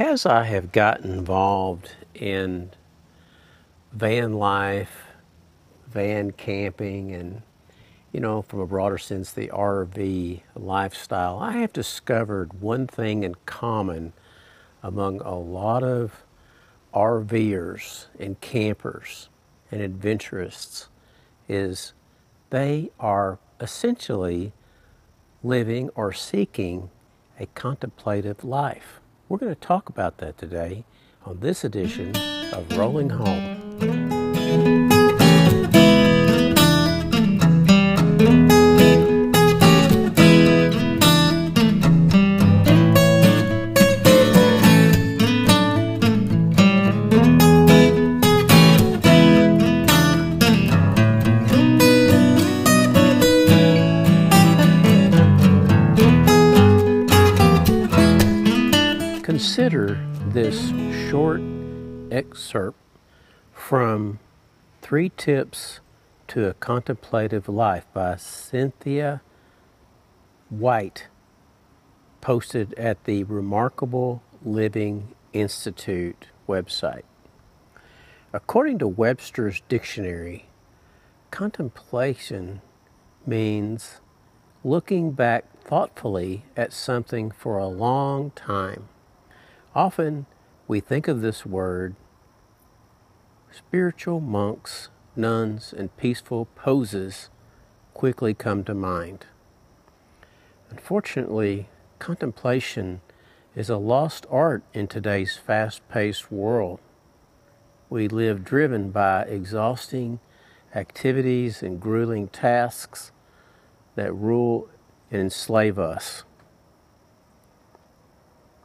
As I have gotten involved in van life, van camping, and you know, from a broader sense, the RV lifestyle, I have discovered one thing in common among a lot of RVers and campers and adventurists is they are essentially living or seeking a contemplative life. We're going to talk about that today on this edition of Rolling Home. Three Tips to a Contemplative Life by Cynthia White, posted at the Remarkable Living Institute website. According to Webster's Dictionary, contemplation means looking back thoughtfully at something for a long time. Often we think of this word, spiritual monks, nuns, and peaceful poses quickly come to mind. Unfortunately, contemplation is a lost art in today's fast paced world. We live driven by exhausting activities and grueling tasks that rule and enslave us.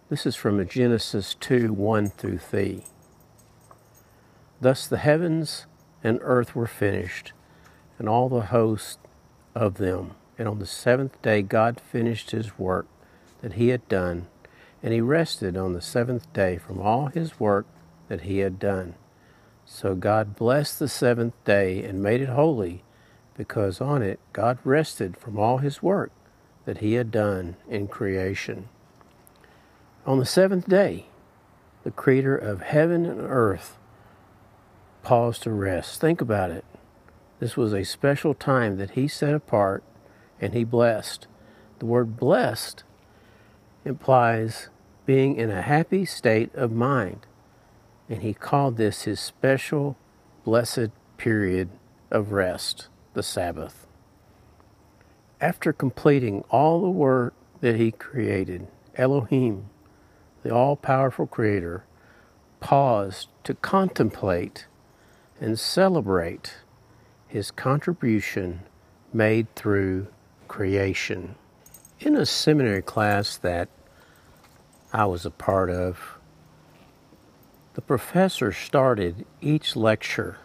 This is from Genesis 2 1 through 3. Thus the heavens and earth were finished, and all the host of them. And on the seventh day God finished his work that he had done, and he rested on the seventh day from all his work that he had done. So God blessed the seventh day and made it holy, because on it God rested from all his work that he had done in creation. On the seventh day, the creator of heaven and earth paused to rest. Think about it. This was a special time that he set apart and he blessed. The word blessed implies being in a happy state of mind. And he called this his special, blessed period of rest, the Sabbath. After completing all the work that he created, Elohim the all powerful Creator, paused to contemplate and celebrate his contribution made through creation. In a seminary class that I was a part of, the professor started each lecture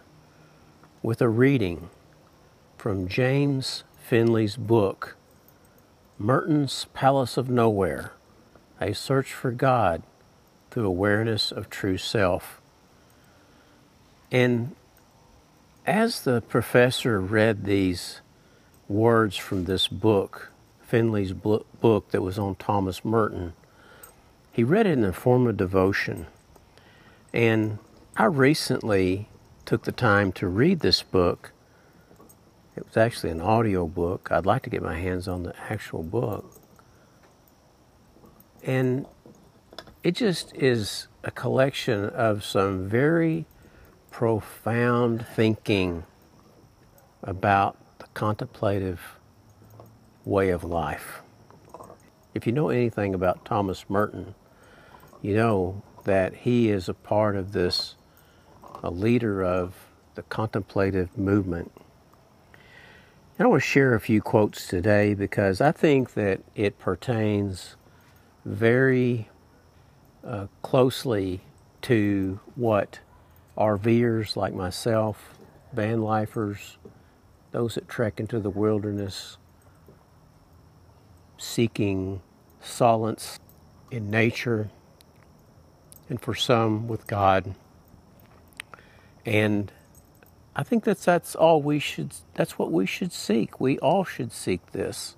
with a reading from James Finley's book, Merton's Palace of Nowhere a search for God through awareness of true self. And as the professor read these words from this book, Finley's book that was on Thomas Merton, he read it in the form of devotion. And I recently took the time to read this book. It was actually an audio book. I'd like to get my hands on the actual book. And it just is a collection of some very profound thinking about the contemplative way of life. If you know anything about Thomas Merton, you know that he is a part of this, a leader of the contemplative movement. And I want to share a few quotes today because I think that it pertains very uh, closely to what RVers like myself, van lifers, those that trek into the wilderness seeking solace in nature and for some with God. And I think that's that's all we should that's what we should seek. We all should seek this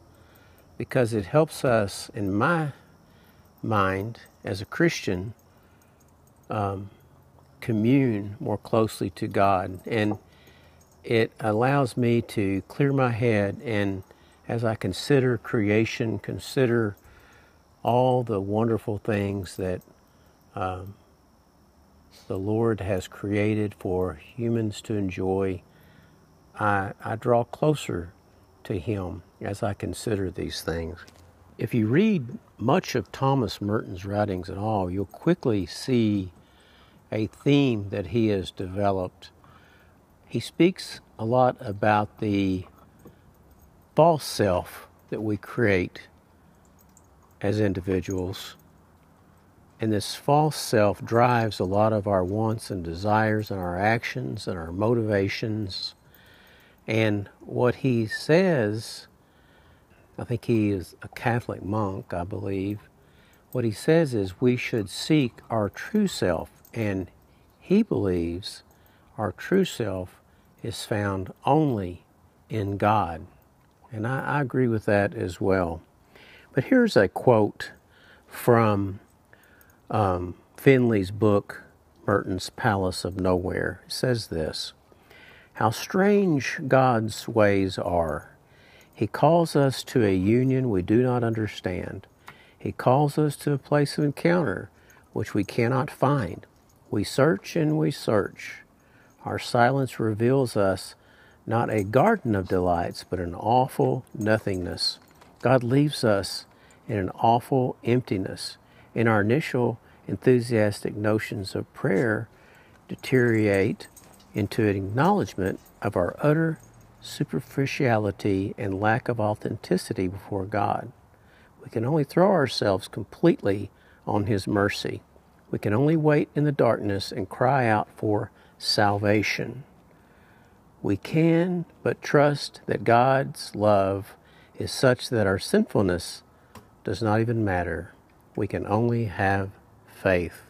because it helps us in my mind as a Christian um, commune more closely to God. And it allows me to clear my head and as I consider creation, consider all the wonderful things that um, the Lord has created for humans to enjoy, I, I draw closer to Him as I consider these things. If you read much of Thomas Merton's writings at all, you'll quickly see a theme that he has developed. He speaks a lot about the false self that we create as individuals. And this false self drives a lot of our wants and desires and our actions and our motivations. And what he says, I think he is a Catholic monk, I believe. What he says is we should seek our true self. And he believes our true self is found only in God. And I, I agree with that as well. But here's a quote from um, Finley's book, Merton's Palace of Nowhere. It says this How strange God's ways are. He calls us to a union we do not understand. He calls us to a place of encounter which we cannot find. We search and we search. Our silence reveals us not a garden of delights, but an awful nothingness. God leaves us in an awful emptiness. In our initial enthusiastic notions of prayer, deteriorate into an acknowledgement of our utter superficiality and lack of authenticity before God. We can only throw ourselves completely on His mercy. We can only wait in the darkness and cry out for salvation. We can but trust that God's love is such that our sinfulness does not even matter. We can only have faith.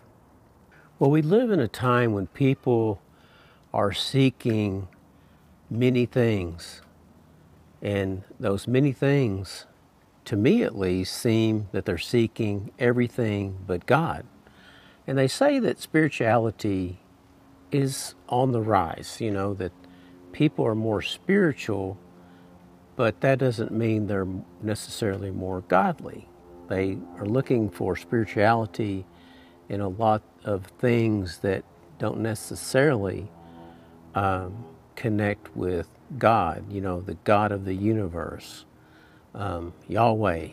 Well, we live in a time when people are seeking many things, and those many things, to me at least, seem that they're seeking everything but God. And they say that spirituality is on the rise, you know, that people are more spiritual, but that doesn't mean they're necessarily more godly. They are looking for spirituality in a lot of things that don't necessarily um, connect with God, you know, the God of the universe, um, Yahweh.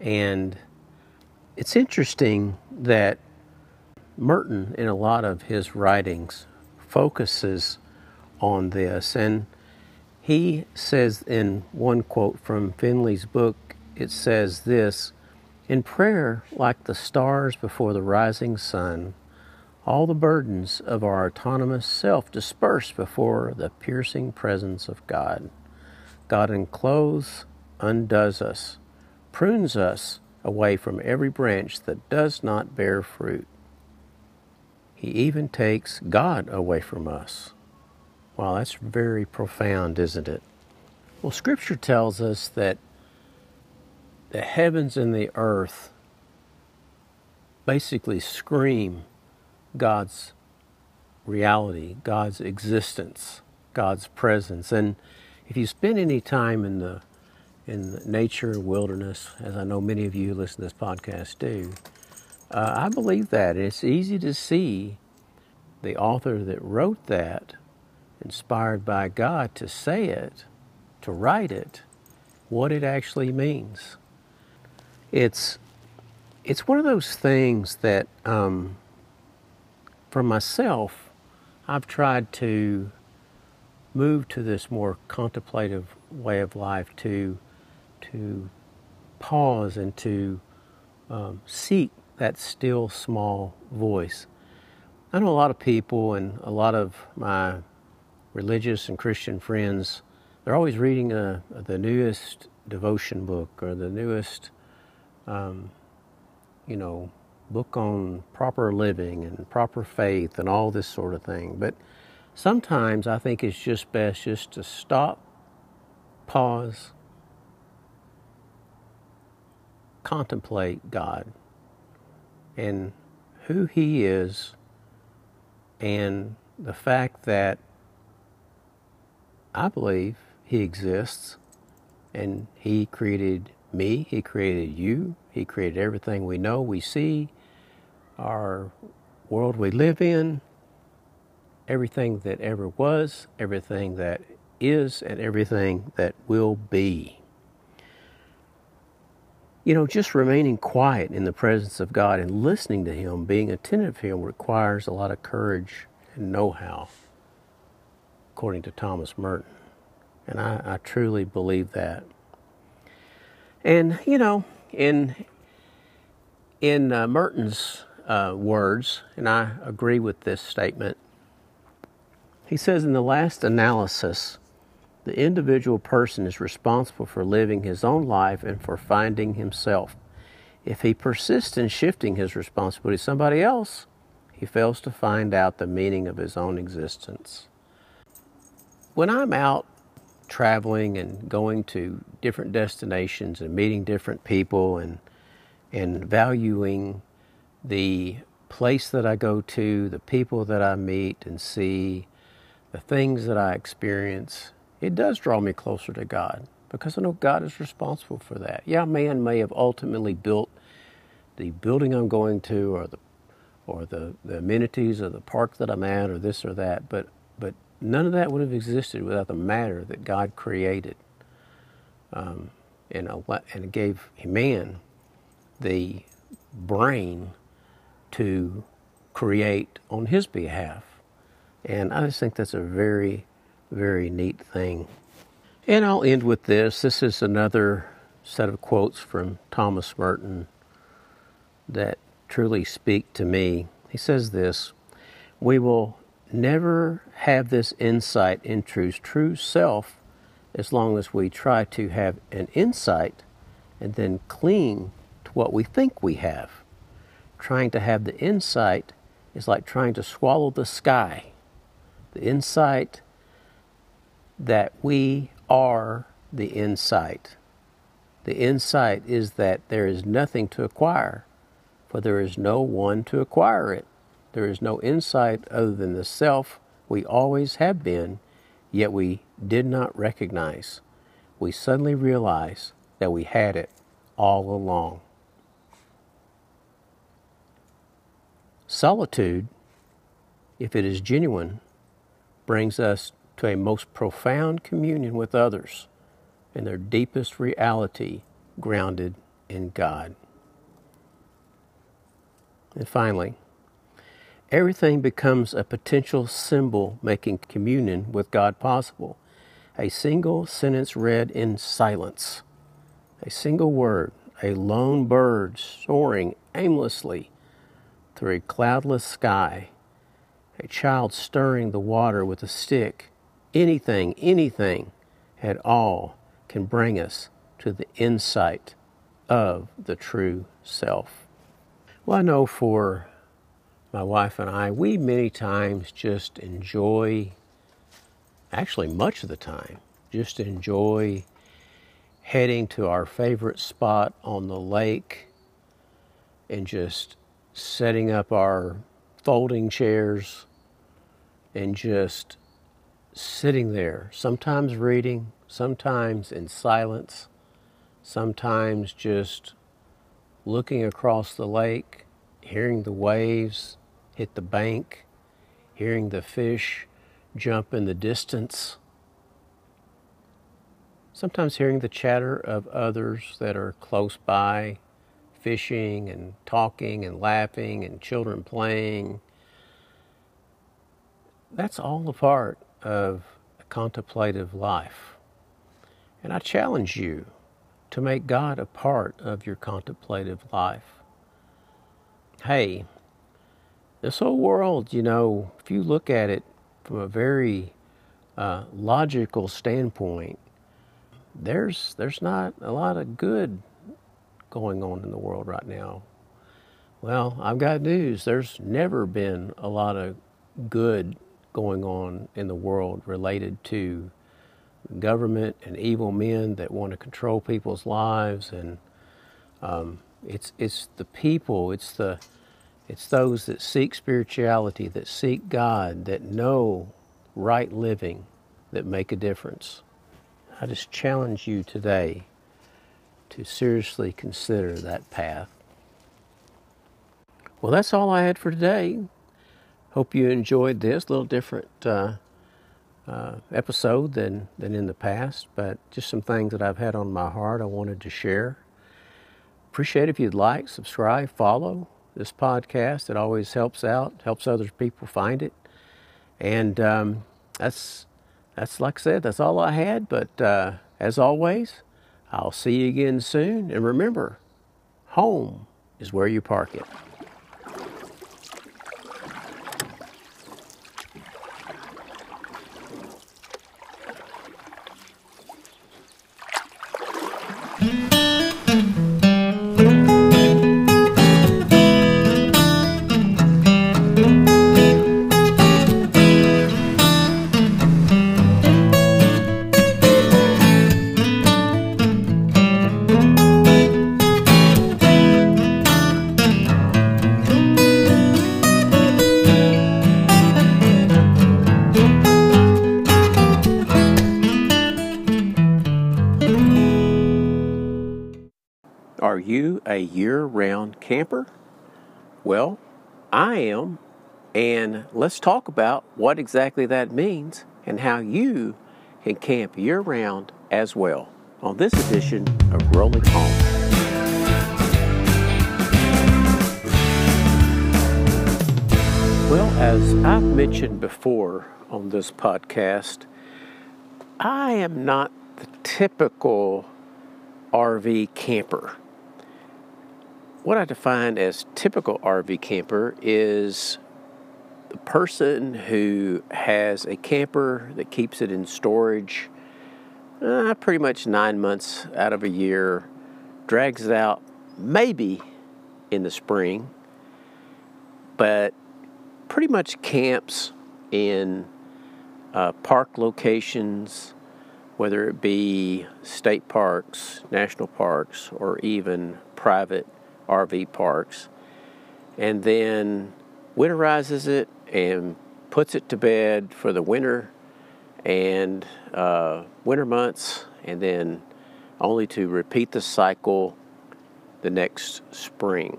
And it's interesting that Merton, in a lot of his writings, focuses on this. And he says in one quote from Finley's book, it says this In prayer, like the stars before the rising sun, all the burdens of our autonomous self disperse before the piercing presence of God. God encloses, undoes us, prunes us away from every branch that does not bear fruit. He even takes God away from us. Wow, that's very profound, isn't it? Well, Scripture tells us that the heavens and the earth basically scream God's reality, God's existence, God's presence. And if you spend any time in the in nature wilderness, as I know many of you listen to this podcast do, uh, I believe that it's easy to see the author that wrote that inspired by God to say it, to write it, what it actually means. It's it's one of those things that, um, for myself, I've tried to move to this more contemplative way of life to to pause and to um, seek that still small voice. I know a lot of people and a lot of my religious and Christian friends, they're always reading a, uh, the newest devotion book or the newest, um, you know, book on proper living and proper faith and all this sort of thing. But sometimes I think it's just best just to stop, pause, contemplate God and who He is and the fact that I believe He exists and He created me, He created you, He created everything we know, we see, our world we live in, everything that ever was, everything that is, and everything that will be. You know, just remaining quiet in the presence of God and listening to Him, being attentive to Him, requires a lot of courage and know how, according to Thomas Merton. And I, I truly believe that. And, you know, in, in uh, Merton's uh, words, and I agree with this statement, he says in the last analysis, the individual person is responsible for living his own life and for finding himself. If he persists in shifting his responsibility to somebody else, he fails to find out the meaning of his own existence. When I'm out traveling and going to different destinations and meeting different people and and valuing the place that I go to, the people that I meet and see, the things that I experience, it does draw me closer to God because I know God is responsible for that. Yeah, man may have ultimately built the building I'm going to or the or the, the amenities or the park that I'm at or this or that, but but none of that would have existed without the matter that God created. Um, and, and gave man the brain to create on his behalf. And I just think that's a very, very neat thing. And I'll end with this. This is another set of quotes from Thomas Merton that truly speak to me. He says this We will never have this insight into true self as long as we try to have an insight and then cling to what we think we have. Trying to have the insight is like trying to swallow the sky. The insight that we are the insight. The insight is that there is nothing to acquire, for there is no one to acquire it. There is no insight other than the self we always have been, yet we did not recognize. We suddenly realize that we had it all along. Solitude, if it is genuine, brings us to a most profound communion with others in their deepest reality grounded in God. And finally, everything becomes a potential symbol making communion with God possible. A single sentence read in silence, a single word, a lone bird soaring aimlessly through a cloudless sky, a child stirring the water with a stick, anything, anything at all can bring us to the insight of the true self. Well, I know for my wife and I, we many times just enjoy, actually, much of the time, just enjoy heading to our favorite spot on the lake and just setting up our folding chairs and just sitting there, sometimes reading, sometimes in silence, sometimes just looking across the lake, hearing the waves hit the bank, hearing the fish jump in the distance, sometimes hearing the chatter of others that are close by, fishing and talking and laughing and children playing. That's all a part of a contemplative life. And I challenge you to make God a part of your contemplative life. Hey, this whole world, you know, if you look at it from a very uh, logical standpoint, there's there's not a lot of good going on in the world right now. Well, I've got news. There's never been a lot of good going on in the world related to government and evil men that want to control people's lives, and um, it's it's the people, it's the It's those that seek spirituality, that seek God, that know right living, that make a difference. I just challenge you today to seriously consider that path. Well, that's all I had for today. Hope you enjoyed this. A little different uh, uh, episode than, than in the past, but just some things that I've had on my heart I wanted to share. Appreciate if you'd like, subscribe, follow this podcast. It always helps out, helps other people find it. And um, that's, that's like I said, that's all I had. But uh, as always, I'll see you again soon. And remember, home is where you park it. Camper? Well, I am, and let's talk about what exactly that means and how you can camp year round as well on this edition of Rolling Home. Well, as I've mentioned before on this podcast, I am not the typical RV camper what I define as typical RV camper is the person who has a camper that keeps it in storage uh, pretty much nine months out of a year, drags it out maybe in the spring, but pretty much camps in uh, park locations, whether it be state parks, national parks, or even private RV parks, and then winterizes it and puts it to bed for the winter and uh, winter months, and then only to repeat the cycle the next spring.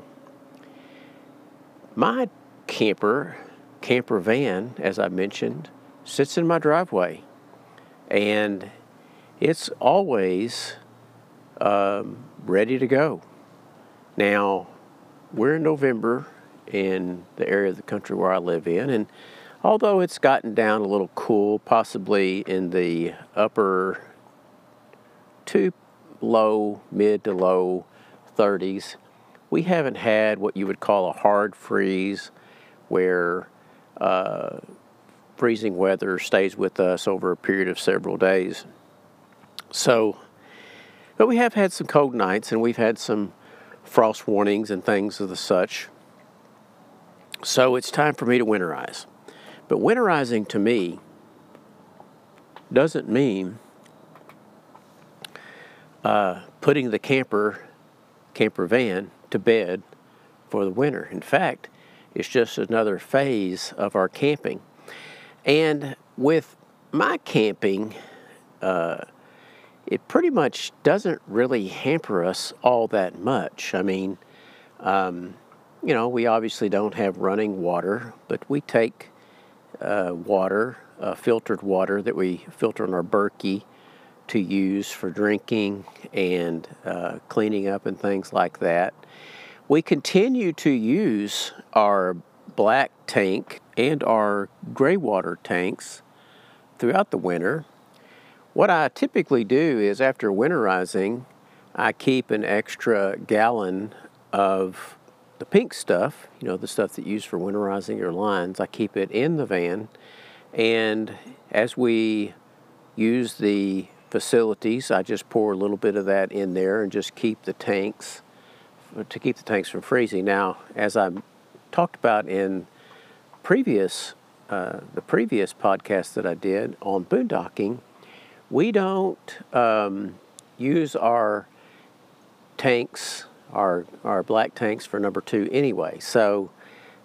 My camper, camper van, as I mentioned, sits in my driveway, and it's always um, ready to go. Now, we're in November in the area of the country where I live in, and although it's gotten down a little cool, possibly in the upper to low, mid to low 30s, we haven't had what you would call a hard freeze where uh, freezing weather stays with us over a period of several days. So, but we have had some cold nights and we've had some frost warnings and things of the such. So it's time for me to winterize. But winterizing to me doesn't mean uh, putting the camper camper van to bed for the winter. In fact, it's just another phase of our camping. And with my camping, uh, it pretty much doesn't really hamper us all that much. I mean, um, you know, we obviously don't have running water, but we take uh, water, uh, filtered water that we filter in our Berkey to use for drinking and uh, cleaning up and things like that. We continue to use our black tank and our gray water tanks throughout the winter what I typically do is after winterizing, I keep an extra gallon of the pink stuff, you know, the stuff that you use for winterizing your lines. I keep it in the van, and as we use the facilities, I just pour a little bit of that in there and just keep the tanks to keep the tanks from freezing. Now, as I talked about in previous uh, the previous podcast that I did on boondocking, we don't um, use our tanks, our, our black tanks for number two anyway. So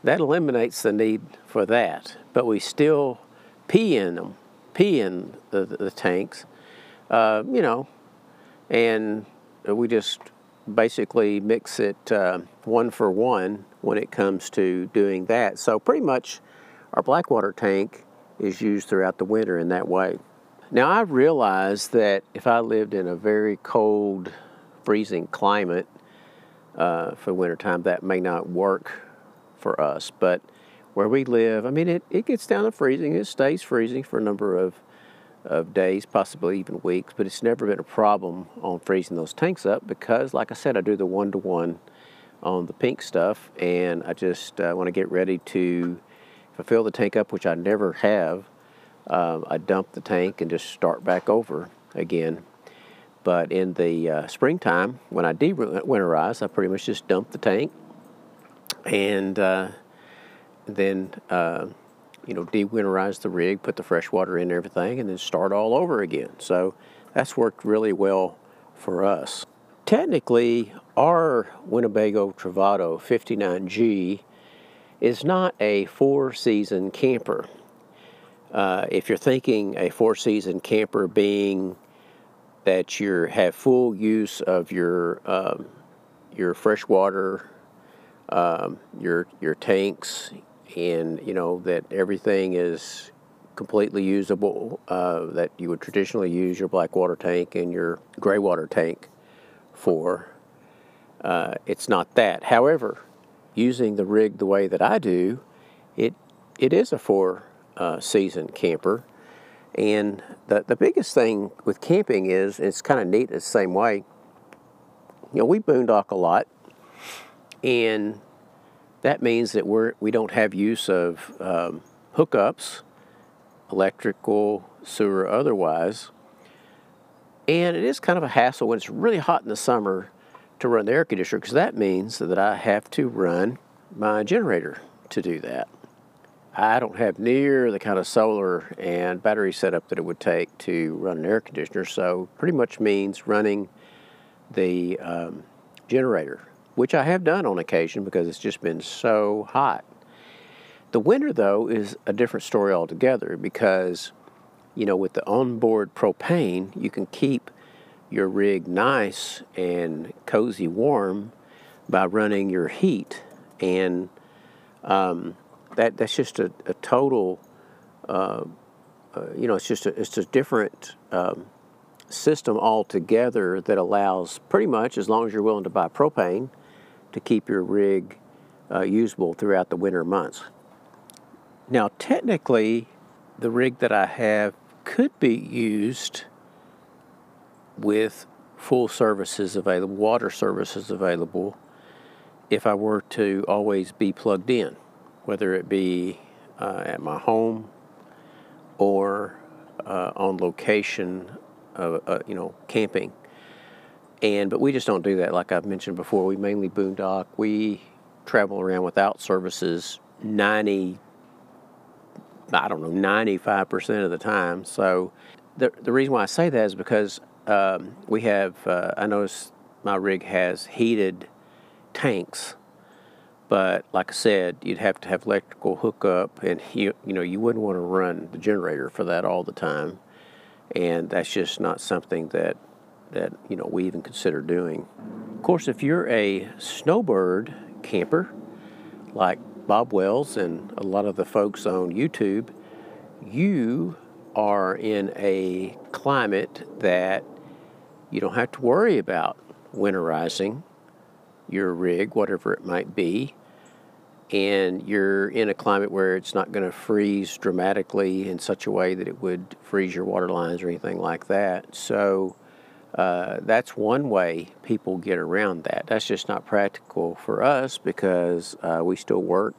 that eliminates the need for that. But we still pee in them, pee in the, the, tanks, uh, you know, and we just basically mix it uh, one for one when it comes to doing that. So pretty much our Blackwater tank is used throughout the winter in that way. Now I realize that if I lived in a very cold, freezing climate uh, for wintertime, that may not work for us. But where we live, I mean, it, it gets down to freezing. It stays freezing for a number of, of days, possibly even weeks, but it's never been a problem on freezing those tanks up because, like I said, I do the one to one on the pink stuff, and I just uh, want to get ready to, if I fill the tank up, which I never have, um, I dump the tank and just start back over again. But in the uh, springtime, when I de-winterize, I pretty much just dump the tank and uh, then uh, you know de-winterize the rig, put the fresh water in and everything, and then start all over again. So that's worked really well for us. Technically, our Winnebago Travato 59G is not a four-season camper. Uh, if you're thinking a four-season camper being that you have full use of your um, your freshwater, um, your your tanks, and you know that everything is completely usable. Uh, that you would traditionally use your black water tank and your gray water tank for. Uh, it's not that. However, using the rig the way that I do, it it is a four uh, season camper. And the, the biggest thing with camping is, it's kind of neat the same way, you know, we boondock a lot, and that means that we're, we don't have use of um, hookups, electrical, sewer, otherwise. And it is kind of a hassle when it's really hot in the summer to run the air conditioner because that means that I have to run my generator to do that. I don't have near the kind of solar and battery setup that it would take to run an air conditioner, so pretty much means running the um, generator, which I have done on occasion because it's just been so hot. The winter, though, is a different story altogether because, you know, with the onboard propane, you can keep your rig nice and cozy warm by running your heat and um, that that's just a, a total, uh, uh, you know, it's just a, it's a different um, system altogether that allows pretty much, as long as you're willing to buy propane, to keep your rig uh, usable throughout the winter months. Now, technically, the rig that I have could be used with full services available, water services available, if I were to always be plugged in whether it be uh, at my home or uh, on location, uh, you know, camping. And but we just don't do that. Like I've mentioned before, we mainly boondock. We travel around without services ninety, I don't know, ninety five percent of the time. So the the reason why I say that is because um, we have. Uh, I noticed my rig has heated tanks but like I said, you'd have to have electrical hookup, and you you know you wouldn't want to run the generator for that all the time, and that's just not something that that you know we even consider doing. Of course, if you're a snowbird camper, like Bob Wells and a lot of the folks on YouTube, you are in a climate that you don't have to worry about winterizing your rig, whatever it might be and you're in a climate where it's not going to freeze dramatically in such a way that it would freeze your water lines or anything like that. So uh, that's one way people get around that. That's just not practical for us because uh, we still work.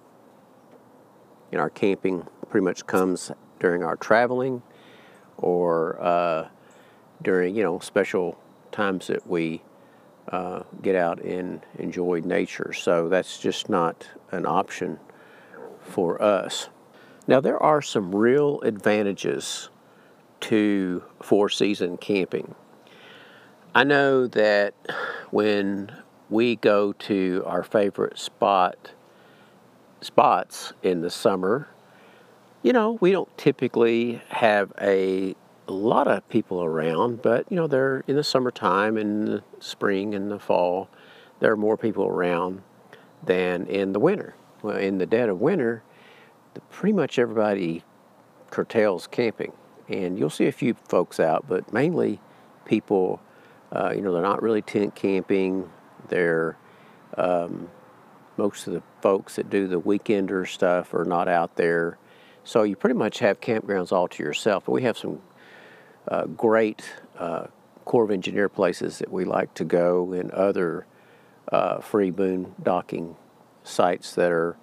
And our camping pretty much comes during our traveling or uh, during, you know, special times that we uh, get out and enjoy nature. So that's just not an option for us. Now, there are some real advantages to four season camping. I know that when we go to our favorite spot, spots in the summer. You know, we don't typically have a, a lot of people around, but you know, they're in the summertime and the spring and the fall, there are more people around than in the winter. Well, in the dead of winter, pretty much everybody curtails camping, and you'll see a few folks out, but mainly people, uh, you know, they're not really tent camping. They're um, most of the folks that do the weekender stuff are not out there. So you pretty much have campgrounds all to yourself. But we have some uh, great uh, Corps of Engineer places that we like to go and other uh, free boondocking sites that are,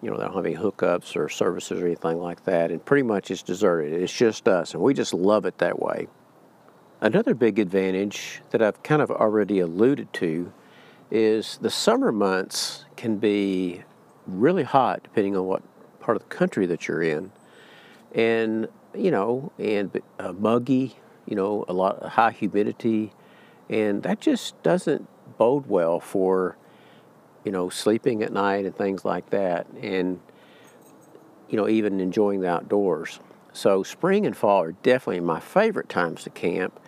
you know, they don't have any hookups or services or anything like that. And pretty much it's deserted. It's just us. And we just love it that way. Another big advantage that I've kind of already alluded to is the summer months can be really hot depending on what part of the country that you're in. And, you know, and uh, muggy, you know, a lot of high humidity. And that just doesn't bode well for, you know, sleeping at night and things like that. And, you know, even enjoying the outdoors. So spring and fall are definitely my favorite times to camp.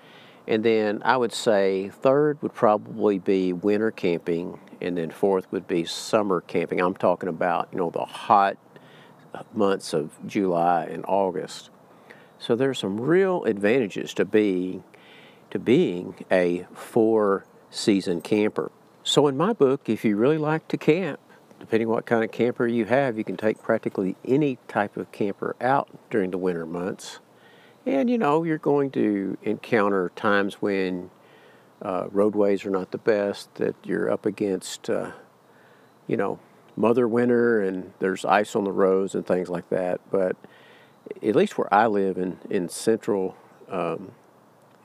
And then I would say third would probably be winter camping, and then fourth would be summer camping. I'm talking about, you know, the hot months of July and August. So there's some real advantages to being to being a four season camper. So in my book, if you really like to camp, depending what kind of camper you have, you can take practically any type of camper out during the winter months. And you know, you're going to encounter times when uh, roadways are not the best, that you're up against, uh, you know, mother winter and there's ice on the roads and things like that. But at least where I live in, in central, um,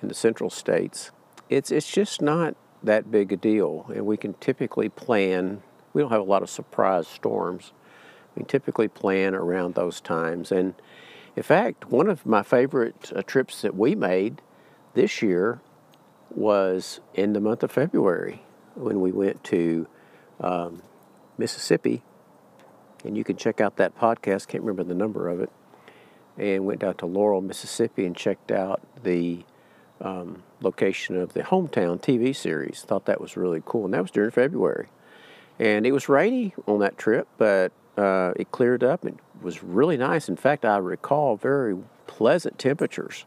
in the central states, it's, it's just not that big a deal. And we can typically plan, we don't have a lot of surprise storms. We typically plan around those times. And in fact, one of my favorite uh, trips that we made this year was in the month of February when we went to um, Mississippi. And you can check out that podcast, can't remember the number of it. And went down to Laurel, Mississippi and checked out the um, location of the Hometown TV series. Thought that was really cool. And that was during February. And it was rainy on that trip, but uh, it cleared up and was really nice. In fact, I recall very pleasant temperatures,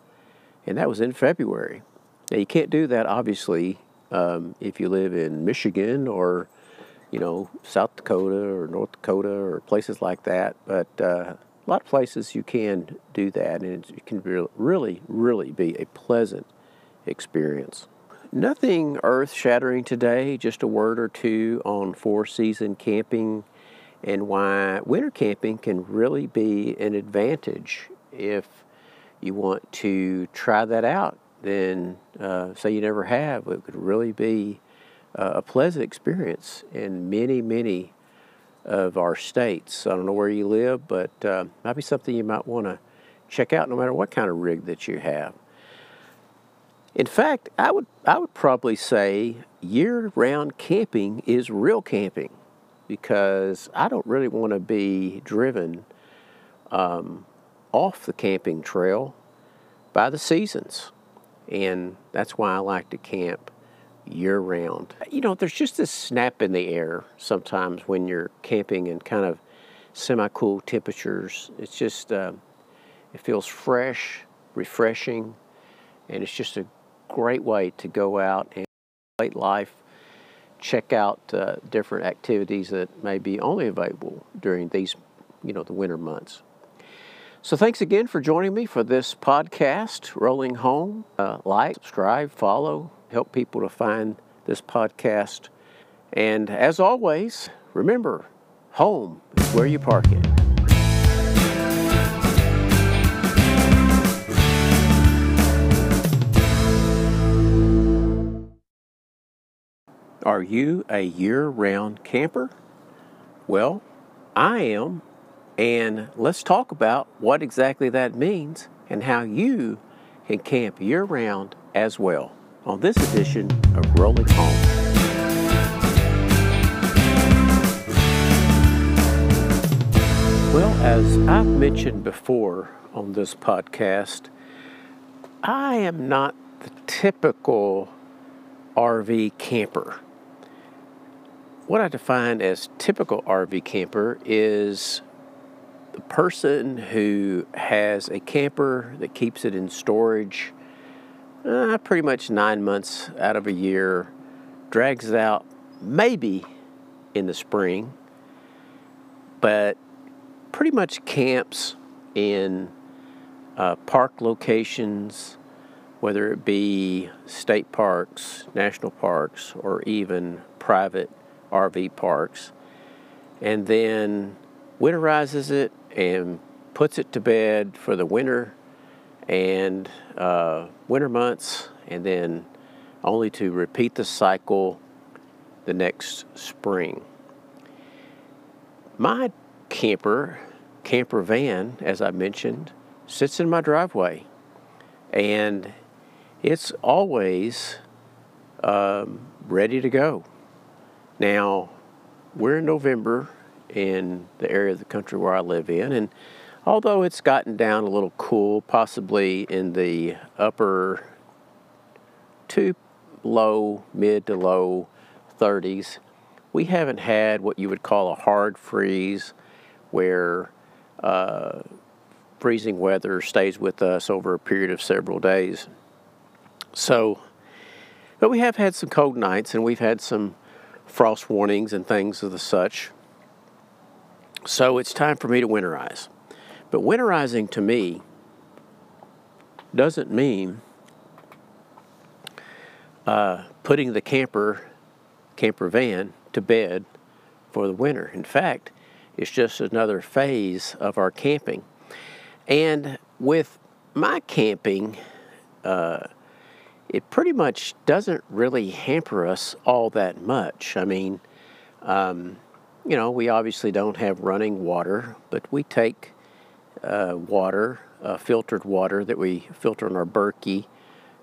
and that was in February. Now you can't do that obviously um, if you live in Michigan or you know South Dakota or North Dakota or places like that. But uh, a lot of places you can do that, and it can really, really be a pleasant experience. Nothing earth shattering today, just a word or two on four season camping and why winter camping can really be an advantage if you want to try that out. Then, uh, say you never have, it could really be uh, a pleasant experience in many, many of our states. I don't know where you live, but uh, might be something you might want to check out, no matter what kind of rig that you have. In fact, I would I would probably say year-round camping is real camping because I don't really want to be driven um, off the camping trail by the seasons. And that's why I like to camp year round. You know, there's just this snap in the air sometimes when you're camping in kind of semi cool temperatures. It's just, uh, it feels fresh, refreshing, and it's just a great way to go out and late life check out uh, different activities that may be only available during these, you know, the winter months. So thanks again for joining me for this podcast, Rolling Home. Uh, like, subscribe, follow, help people to find this podcast. And as always, remember, home is where you park it. Are you a year round camper? Well, I am, and let's talk about what exactly that means and how you can camp year round as well on this edition of Rolling Home. Well, as I've mentioned before on this podcast, I am not the typical RV camper. What I define as typical RV camper is the person who has a camper that keeps it in storage uh, pretty much nine months out of a year, drags it out maybe in the spring, but pretty much camps in uh, park locations, whether it be state parks, national parks, or even private RV parks, and then winterizes it and puts it to bed for the winter and uh, winter months, and then only to repeat the cycle the next spring. My camper, camper van, as I mentioned, sits in my driveway. And it's always um, ready to go. Now, we're in November in the area of the country where I live in, and although it's gotten down a little cool, possibly in the upper to low, mid to low 30s, we haven't had what you would call a hard freeze where uh, freezing weather stays with us over a period of several days. So, but we have had some cold nights and we've had some frost warnings and things of the such. So it's time for me to winterize. But winterizing to me doesn't mean uh, putting the camper camper van to bed for the winter. In fact, it's just another phase of our camping. And with my camping, uh, it pretty much doesn't really hamper us all that much. I mean, um, you know, we obviously don't have running water, but we take uh, water, uh, filtered water that we filter in our Berkey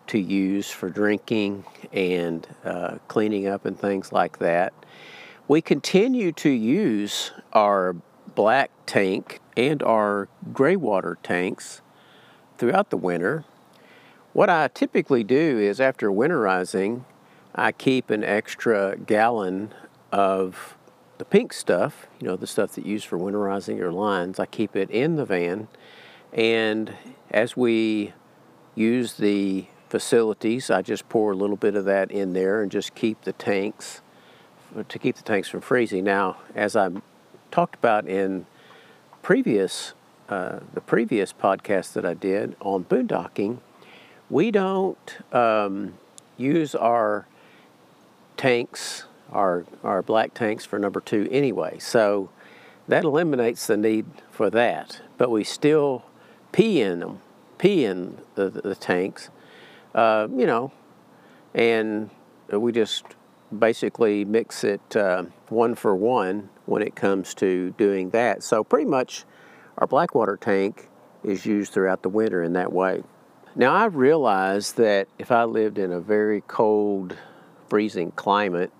to use for drinking and uh, cleaning up and things like that. We continue to use our black tank and our gray water tanks throughout the winter. What I typically do is after winterizing, I keep an extra gallon of the pink stuff, you know, the stuff that you use for winterizing your lines. I keep it in the van, and as we use the facilities, I just pour a little bit of that in there and just keep the tanks to keep the tanks from freezing. Now, as I talked about in previous uh, the previous podcast that I did on boondocking, we don't um, use our tanks, our our black tanks for number two anyway. So that eliminates the need for that. But we still pee in them, pee in the, the, the tanks, uh, you know, and we just basically mix it uh, one for one when it comes to doing that. So pretty much our Blackwater tank is used throughout the winter in that way. Now I realize that if I lived in a very cold, freezing climate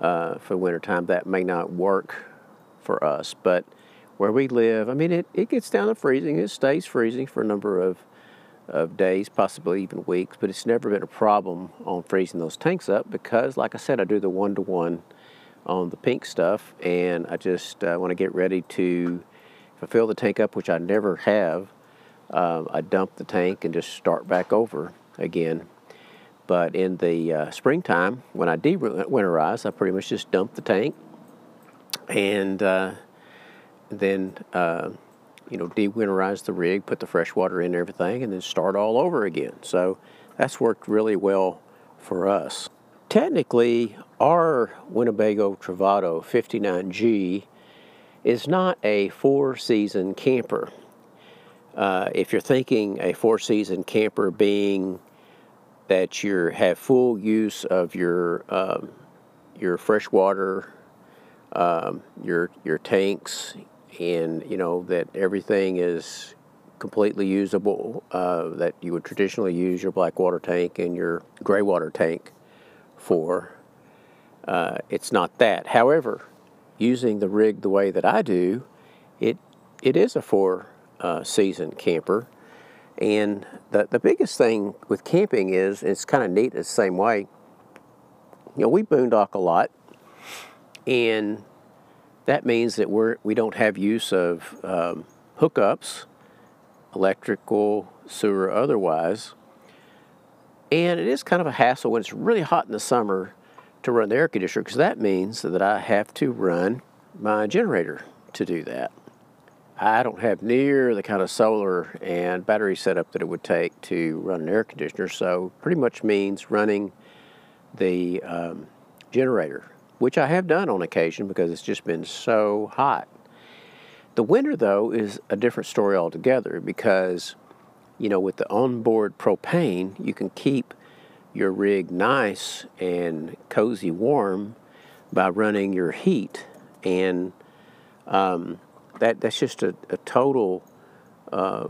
uh, for wintertime, that may not work for us. But where we live, I mean, it, it gets down to freezing. It stays freezing for a number of of days, possibly even weeks, but it's never been a problem on freezing those tanks up because, like I said, I do the one to one on the pink stuff, and I just uh, want to get ready to, fill the tank up, which I never have, uh, I dump the tank and just start back over again. But in the uh, springtime, when I de-winterize, I pretty much just dump the tank and uh, then uh, you know, de-winterize the rig, put the fresh water in and everything, and then start all over again. So that's worked really well for us. Technically, our Winnebago Travato 59G is not a four-season camper. Uh, if you're thinking a four-season camper being that you have full use of your um, your fresh water, um, your your tanks, and you know that everything is completely usable uh, that you would traditionally use your black water tank and your gray water tank for. Uh, it's not that. However, using the rig the way that I do, it it is a four uh, season camper. And the, the biggest thing with camping is it's kind of neat the same way. You know, we boondock a lot, and that means that we're we don't have use of um, hookups, electrical, sewer, otherwise. And it is kind of a hassle when it's really hot in the summer to run the air conditioner because that means that I have to run my generator to do that. I don't have near the kind of solar and battery setup that it would take to run an air conditioner, so pretty much means running the um, generator, which I have done on occasion because it's just been so hot. The winter, though, is a different story altogether because, you know, with the onboard propane, you can keep your rig nice and cozy warm by running your heat and um, that that's just a, a total. Uh,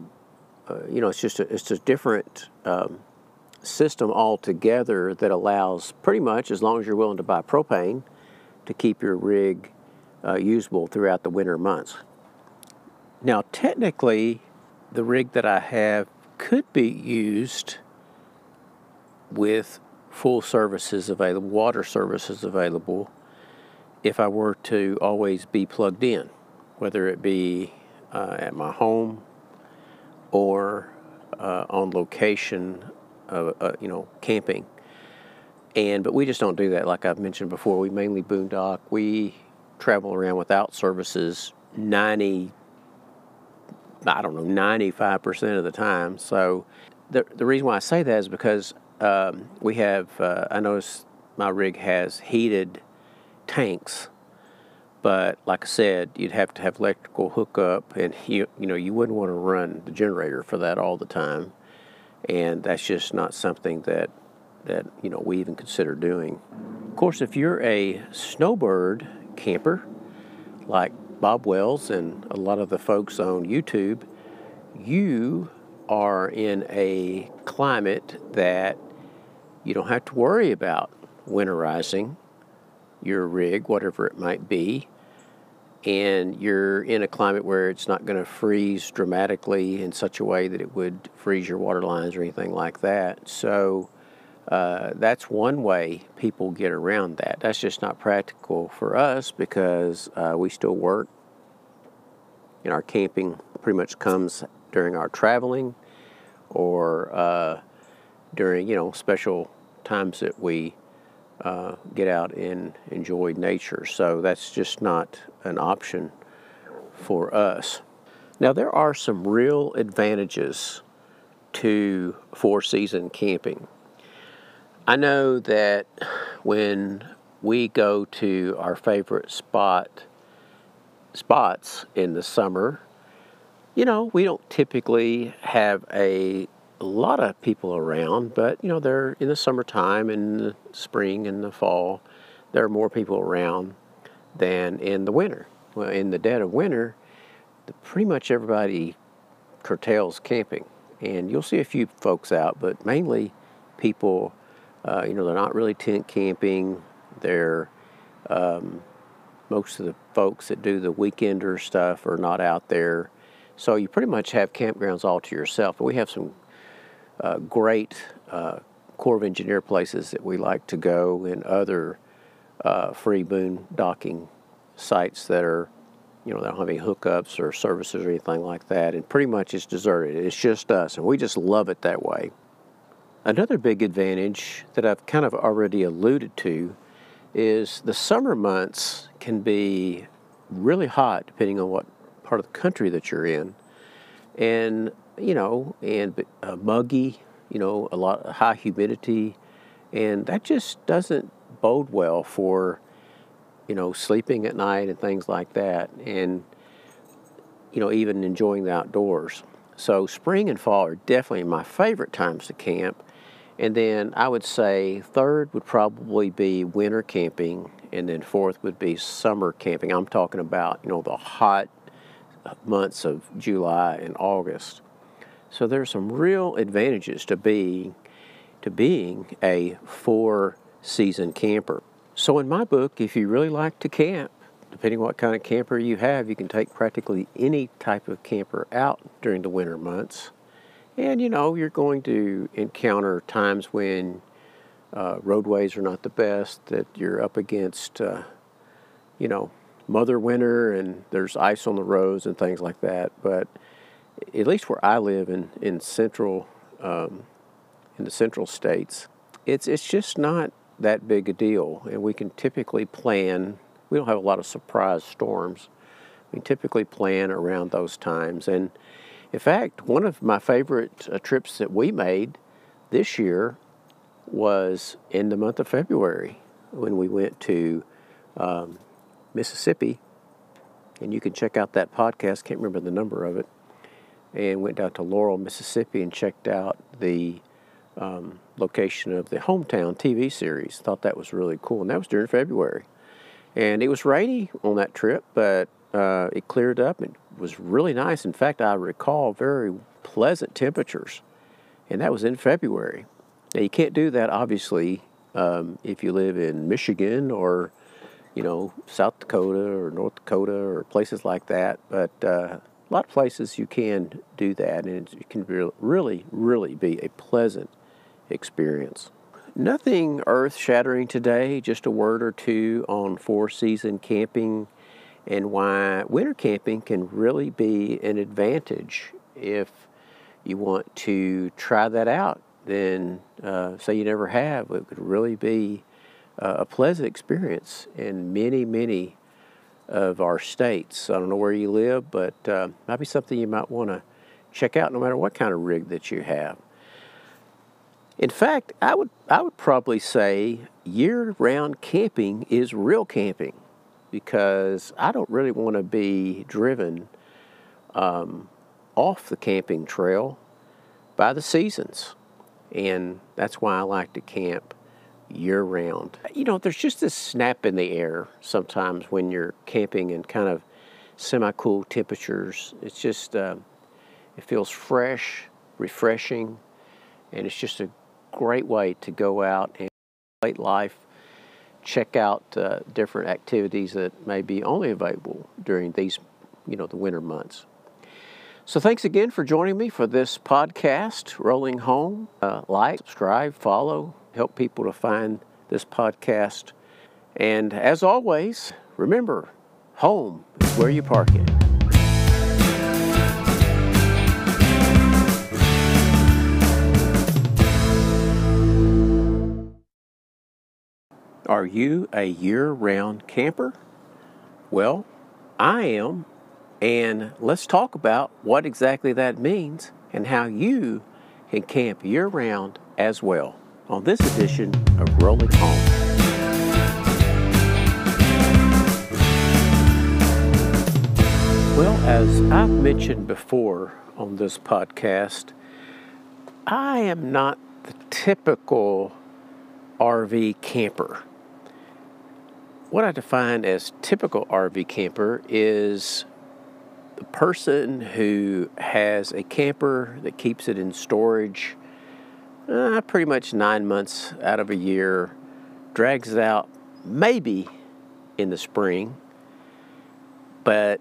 uh, you know, it's just a, it's a different um, system altogether that allows pretty much, as long as you're willing to buy propane, to keep your rig uh, usable throughout the winter months. Now, technically, the rig that I have could be used with full services available, water services available, if I were to always be plugged in whether it be uh, at my home or uh, on location, uh, uh, you know, camping. And but we just don't do that. Like I've mentioned before, we mainly boondock. We travel around without services ninety, I don't know, ninety five percent of the time. So the the reason why I say that is because um, we have. Uh, I notice my rig has heated tanks but like I said, you'd have to have electrical hookup, and you you know you wouldn't want to run the generator for that all the time, and that's just not something that that you know we even consider doing. Of course, if you're a snowbird camper, like Bob Wells and a lot of the folks on YouTube, you are in a climate that you don't have to worry about winterizing your rig, whatever it might be, and you're in a climate where it's not going to freeze dramatically in such a way that it would freeze your water lines or anything like that. So uh, that's one way people get around that. That's just not practical for us because uh, we still work. And our camping pretty much comes during our traveling or uh, during, you know, special times that we uh, get out and enjoy nature. So that's just not an option for us. Now, there are some real advantages to four season camping. I know that when we go to our favorite spot spots in the summer, you know, we don't typically have a a lot of people around, but you know, they're in the summertime and the spring and the fall, there are more people around than in the winter. Well, in the dead of winter, the, pretty much everybody curtails camping, and you'll see a few folks out, but mainly people, uh, you know, they're not really tent camping. They're um, most of the folks that do the weekender stuff are not out there. So you pretty much have campgrounds all to yourself. But we have some uh, great uh, Corps of Engineer places that we like to go and other uh, free boondocking sites that are, you know, they don't have any hookups or services or anything like that. And pretty much it's deserted. It's just us, and we just love it that way. Another big advantage that I've kind of already alluded to is the summer months can be really hot depending on what part of the country that you're in. And you know, and uh, muggy, you know, a lot of high humidity, and that just doesn't bode well for, you know, sleeping at night and things like that, and you know, even enjoying the outdoors. So spring and fall are definitely my favorite times to camp. And then I would say third would probably be winter camping, and then fourth would be summer camping. I'm talking about, you know, the hot months of July and August. So there's some real advantages to being to being a four season camper. So in my book, if you really like to camp, depending what kind of camper you have, you can take practically any type of camper out during the winter months. And you know, you're going to encounter times when uh, roadways are not the best, that you're up against, uh, you know, mother winter and there's ice on the roads and things like that. But at least where I live in, in central, um, in the central states, it's, it's just not that big a deal. And we can typically plan, we don't have a lot of surprise storms. We typically plan around those times. And in fact, one of my favorite uh, trips that we made this year was in the month of February when we went to um, Mississippi. And you can check out that podcast, can't remember the number of it. And went down to Laurel, Mississippi and checked out the um, location of the Hometown TV series. Thought that was really cool. And that was during February. And it was rainy on that trip, but uh, it cleared up and was really nice. In fact, I recall very pleasant temperatures. And that was in February. Now, you can't do that, obviously, um, if you live in Michigan or, you know, South Dakota or North Dakota or places like that. But uh, a lot of places you can do that, and it can really, really be a pleasant experience. Nothing earth shattering today, just a word or two on four season camping and why winter camping can really be an advantage if you want to try that out then uh, say you never have, it could really be uh, a pleasant experience in many, many of our states. I don't know where you live, but uh, might be something you might want to check out no matter what kind of rig that you have. In fact, I would, I would probably say year round camping is real camping because I don't really want to be driven um, off the camping trail by the seasons and that's why I like to camp year round. You know, there's just this snap in the air sometimes when you're camping in kind of semi cool temperatures. It's just, uh, it feels fresh, refreshing, and it's just a great way to go out and late life, check out uh, different activities that may be only available during these, you know, the winter months. So thanks again for joining me for this podcast, Rolling Home. Uh, like, subscribe, follow, help people to find this podcast. And as always, remember, home is where you park it. Are you a year round camper? Well, I am and let's talk about what exactly that means and how you can camp year round as well on this edition of Rolling Home. Well, as I've mentioned before on this podcast, I am not the typical RV camper. What I define as typical RV camper is the person who has a camper that keeps it in storage uh, pretty much nine months out of a year, drags it out maybe in the spring, but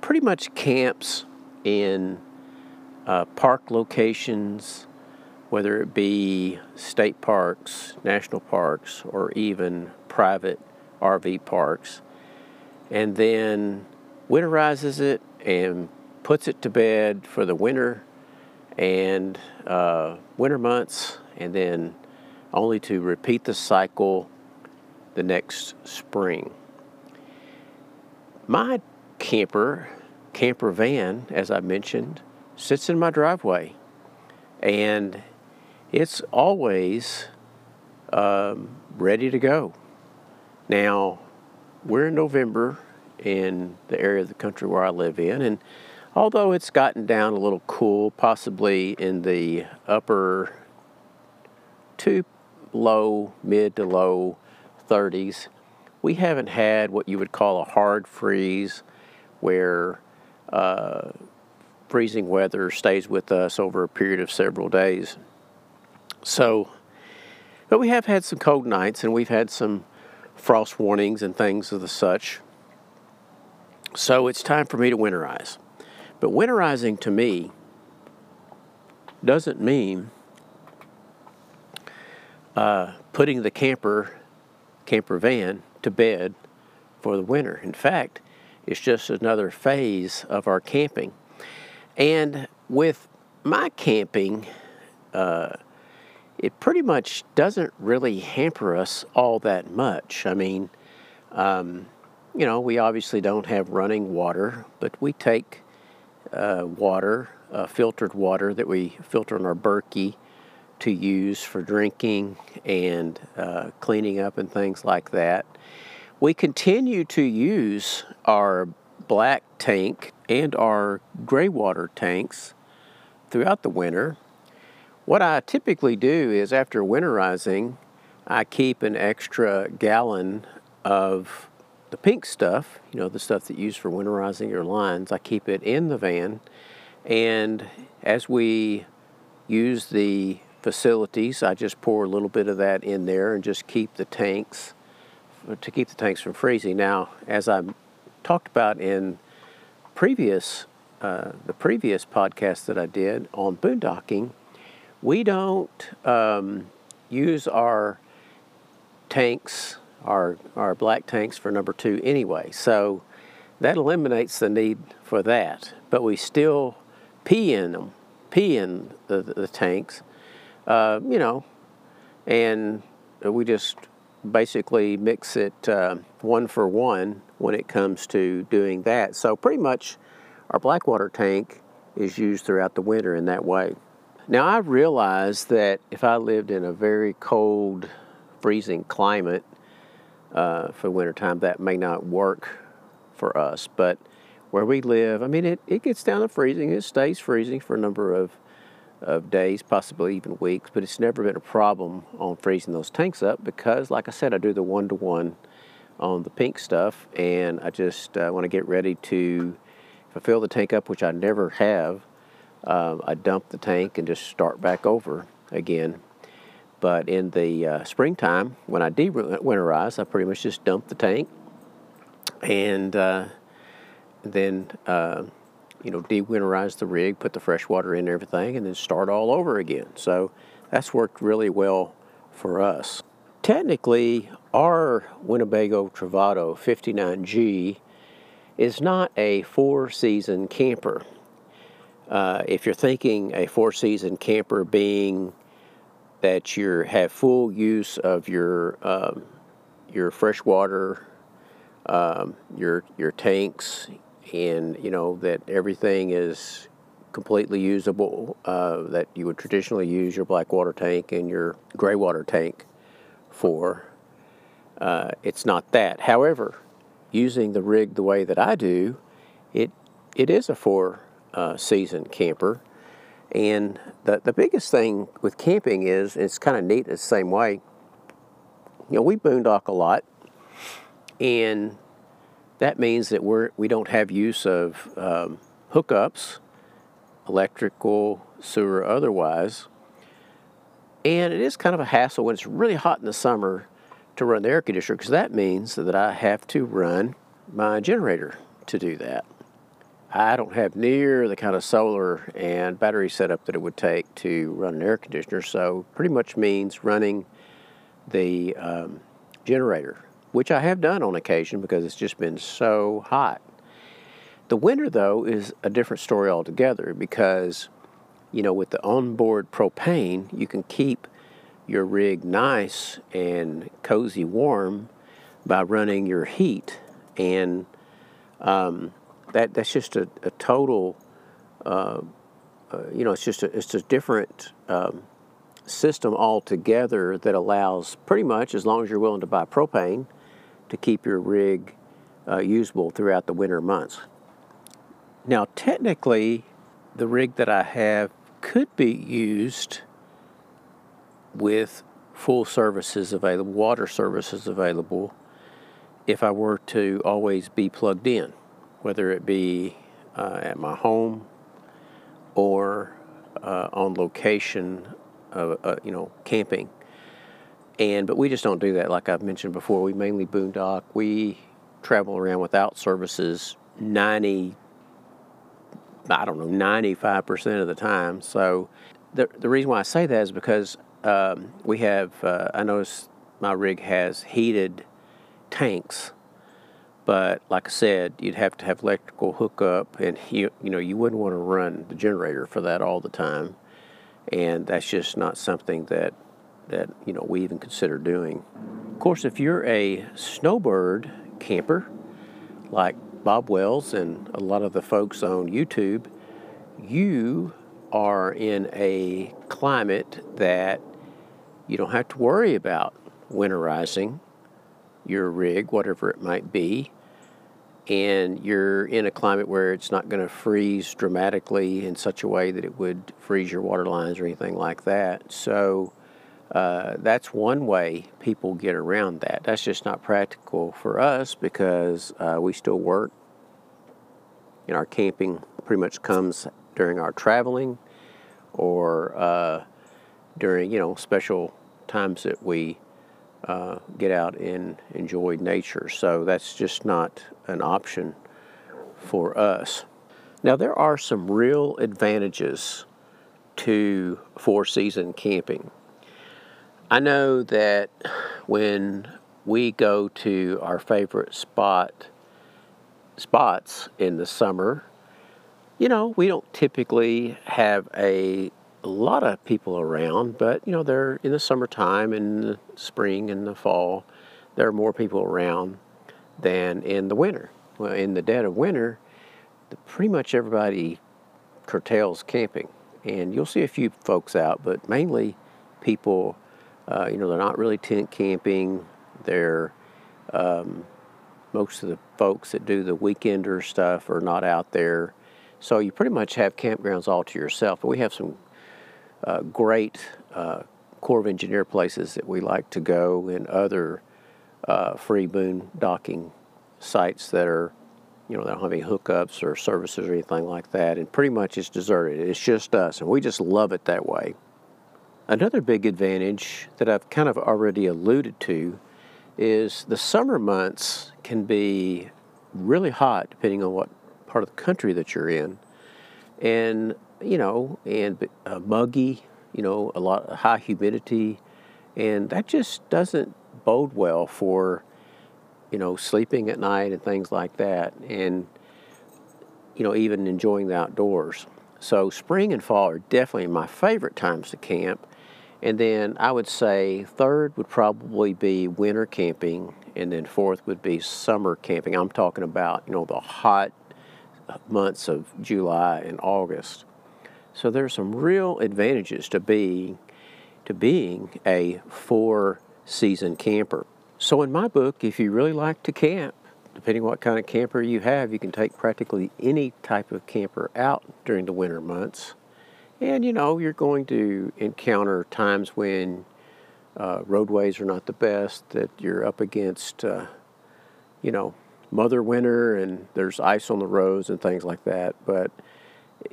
pretty much camps in uh, park locations, whether it be state parks, national parks, or even private RV parks, and then winterizes it and puts it to bed for the winter and uh, winter months, and then only to repeat the cycle the next spring. My camper, camper van, as I mentioned, sits in my driveway, and it's always um, ready to go. Now, we're in November in the area of the country where I live in. And although it's gotten down a little cool, possibly in the upper to low, mid to low 30s, we haven't had what you would call a hard freeze where uh, freezing weather stays with us over a period of several days. So, but we have had some cold nights and we've had some frost warnings and things of the such So it's time for me to winterize. But winterizing to me doesn't mean uh, putting the camper camper van to bed for the winter. In fact, it's just another phase of our camping. And with my camping, uh, it pretty much doesn't really hamper us all that much. I mean, um, you know, we obviously don't have running water, but we take uh, water, uh, filtered water that we filter in our Berkey to use for drinking and uh, cleaning up and things like that. We continue to use our black tank and our gray water tanks throughout the winter. What I typically do is after winterizing, I keep an extra gallon of the pink stuff, you know, the stuff that you use for winterizing your lines. I keep it in the van. And as we use the facilities, I just pour a little bit of that in there and just keep the tanks to keep the tanks from freezing. Now, as I talked about in previous uh, the previous podcast that I did on boondocking, we don't um, use our tanks, our our black tanks for number two anyway. So that eliminates the need for that. But we still pee in them, pee in the, the, the tanks uh, you know, and we just basically mix it uh, one for one when it comes to doing that. So pretty much our blackwater tank is used throughout the winter in that way. Now I realize that if I lived in a very cold, freezing climate uh, for wintertime, that may not work for us. But where we live, I mean, it, it gets down to freezing. It stays freezing for a number of of days, possibly even weeks, but it's never been a problem on freezing those tanks up because, like I said, I do the one to one on the pink stuff, and I just uh, want to get ready to, if I fill the tank up, which I never have, uh, I dump the tank and just start back over again. But in the uh, springtime, when I de-winterize, I pretty much just dump the tank and uh, then uh, you know, de-winterize the rig, put the fresh water in and everything, and then start all over again. So that's worked really well for us. Technically, our Winnebago Travato 59G is not a four-season camper. Uh, if you're thinking a four-season camper being that you have full use of your um, your freshwater, um, your your tanks, and you know that everything is completely usable. Uh, that you would traditionally use your black water tank and your gray water tank for. Uh, it's not that. However, using the rig the way that I do, it it is a four uh, season camper. And the, the biggest thing with camping is it's kind of neat the same way. You know, we boondock a lot, and that means that we're, we don't have use of um, hookups, electrical, sewer, otherwise. And it is kind of a hassle when it's really hot in the summer to run the air conditioner because that means that I have to run my generator to do that. I don't have near the kind of solar and battery setup that it would take to run an air conditioner, so pretty much means running the um, generator which I have done on occasion because it's just been so hot. The winter, though, is a different story altogether because, you know, with the onboard propane, you can keep your rig nice and cozy warm by running your heat. And um, that, that's just a, a total, uh, uh, you know, it's just a, it's a different um, system altogether that allows pretty much, as long as you're willing to buy propane, to keep your rig uh, usable throughout the winter months. Now, technically, the rig that I have could be used with full services available, water services available, if I were to always be plugged in, whether it be uh, at my home or uh, on location, uh, you know, camping. And but we just don't do that. Like I've mentioned before, we mainly boondock. We travel around without services 90, I don't know, 95% of the time. So the, the reason why I say that is because um, we have, uh, I noticed my rig has heated tanks. But like I said, you'd have to have electrical hookup, and you you know you wouldn't want to run the generator for that all the time, and that's just not something that that you know we even consider doing. Of course, if you're a snowbird camper, like Bob Wells and a lot of the folks on YouTube, you are in a climate that you don't have to worry about winterizing your rig, whatever it might be, and you're in a climate where it's not going to freeze dramatically in such a way that it would freeze your water lines or anything like that. So uh, that's one way people get around that. That's just not practical for us because uh, we still work. And our camping pretty much comes during our traveling or uh, during, you know, special times that we uh, get out and enjoy nature. So that's just not an option for us. Now, there are some real advantages to four season camping. I know that when we go to our favorite spot spots in the summer, you know, we don't typically have a a lot of people around, but you know, they're in the summertime and the spring and the fall, there are more people around than in the winter. Well, in the dead of winter, the, pretty much everybody curtails camping, and you'll see a few folks out, but mainly people, uh, you know, they're not really tent camping. They're um, most of the folks that do the weekender stuff are not out there. So you pretty much have campgrounds all to yourself. But we have some uh, great uh, Corps of Engineer places that we like to go and other uh, free boondocking sites that are, you know, they don't have any hookups or services or anything like that. And pretty much it's deserted. It's just us, and we just love it that way. Another big advantage that I've kind of already alluded to is the summer months can be really hot depending on what part of the country that you're in. And you know, and uh, muggy, you know, a lot of high humidity, and that just doesn't bode well for, you know, sleeping at night and things like that, and you know, even enjoying the outdoors. So spring and fall are definitely my favorite times to camp. And then I would say third would probably be winter camping, and then fourth would be summer camping. I'm talking about, you know, the hot months of July and August. So there's some real advantages to being to being a four season camper. So in my book, if you really like to camp, depending what kind of camper you have, you can take practically any type of camper out during the winter months. And you know, you're going to encounter times when uh, roadways are not the best, that you're up against, uh, you know, mother winter and there's ice on the roads and things like that. But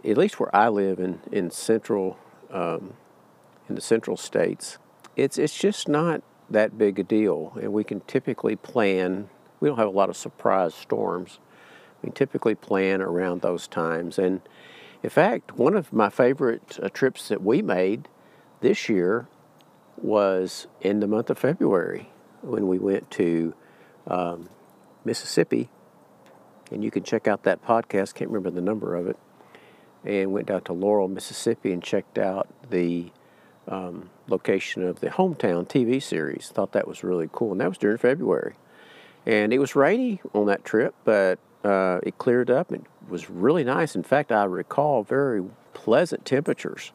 at least where I live in in central um, in the central states, it's it's just not that big a deal, and we can typically plan. We don't have a lot of surprise storms. We typically plan around those times, and in fact, one of my favorite uh, trips that we made this year was in the month of February when we went to um, Mississippi, and you can check out that podcast. Can't remember the number of it and went down to Laurel, Mississippi, and checked out the um, location of the hometown TV series. Thought that was really cool, and that was during February. And it was rainy on that trip, but uh, it cleared up. It was really nice. In fact, I recall very pleasant temperatures,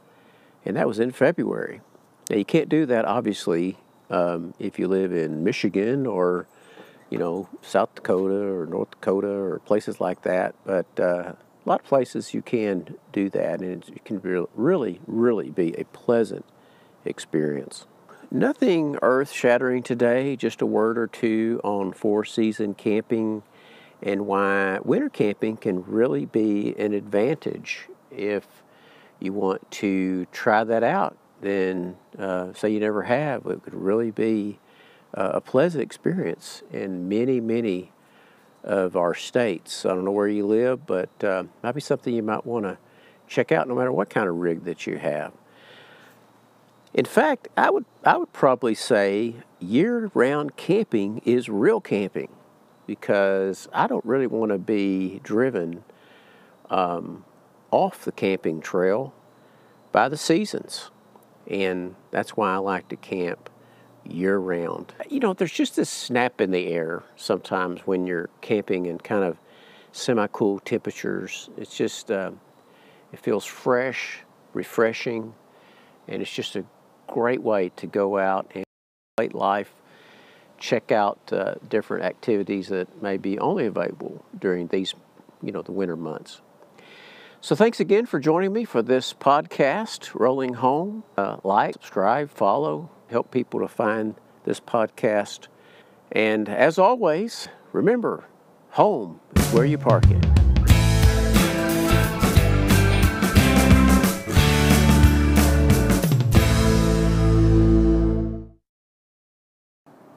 and that was in February. Now you can't do that, obviously, um, if you live in Michigan or you know South Dakota or North Dakota or places like that. But uh, a lot of places you can do that, and it can really, really be a pleasant experience. Nothing earth shattering today, just a word or two on four season camping and why winter camping can really be an advantage if you want to try that out. Then, uh, say you never have, it could really be uh, a pleasant experience in many, many of our states. I don't know where you live, but uh, might be something you might want to check out no matter what kind of rig that you have. In fact, I would, I would probably say year round camping is real camping because I don't really want to be driven um, off the camping trail by the seasons. And that's why I like to camp year round. You know, there's just this snap in the air sometimes when you're camping in kind of semi cool temperatures. It's just, uh, it feels fresh, refreshing, and it's just a great way to go out and late life, check out uh, different activities that may be only available during these, you know, the winter months. So thanks again for joining me for this podcast, Rolling Home. Uh, like, subscribe, follow, help people to find this podcast. And as always, remember, home is where you park it.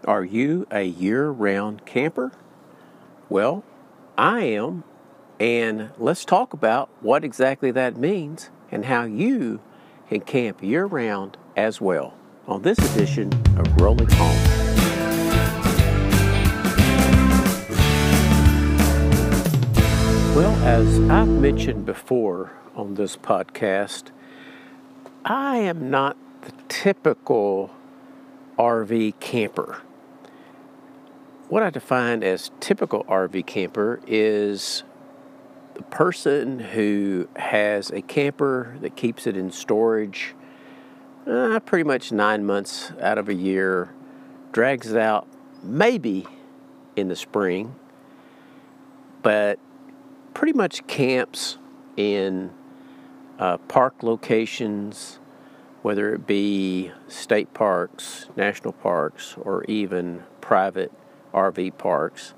Are you a year round camper? Well, I am, and let's talk about what exactly that means and how you can camp year round as well on this edition of Rolling Home. Well, as I've mentioned before on this podcast, I am not the typical RV camper. What I define as typical RV camper is the person who has a camper that keeps it in storage uh, pretty much nine months out of a year, drags it out maybe in the spring, but pretty much camps in uh, park locations, whether it be state parks, national parks, or even private RV parks,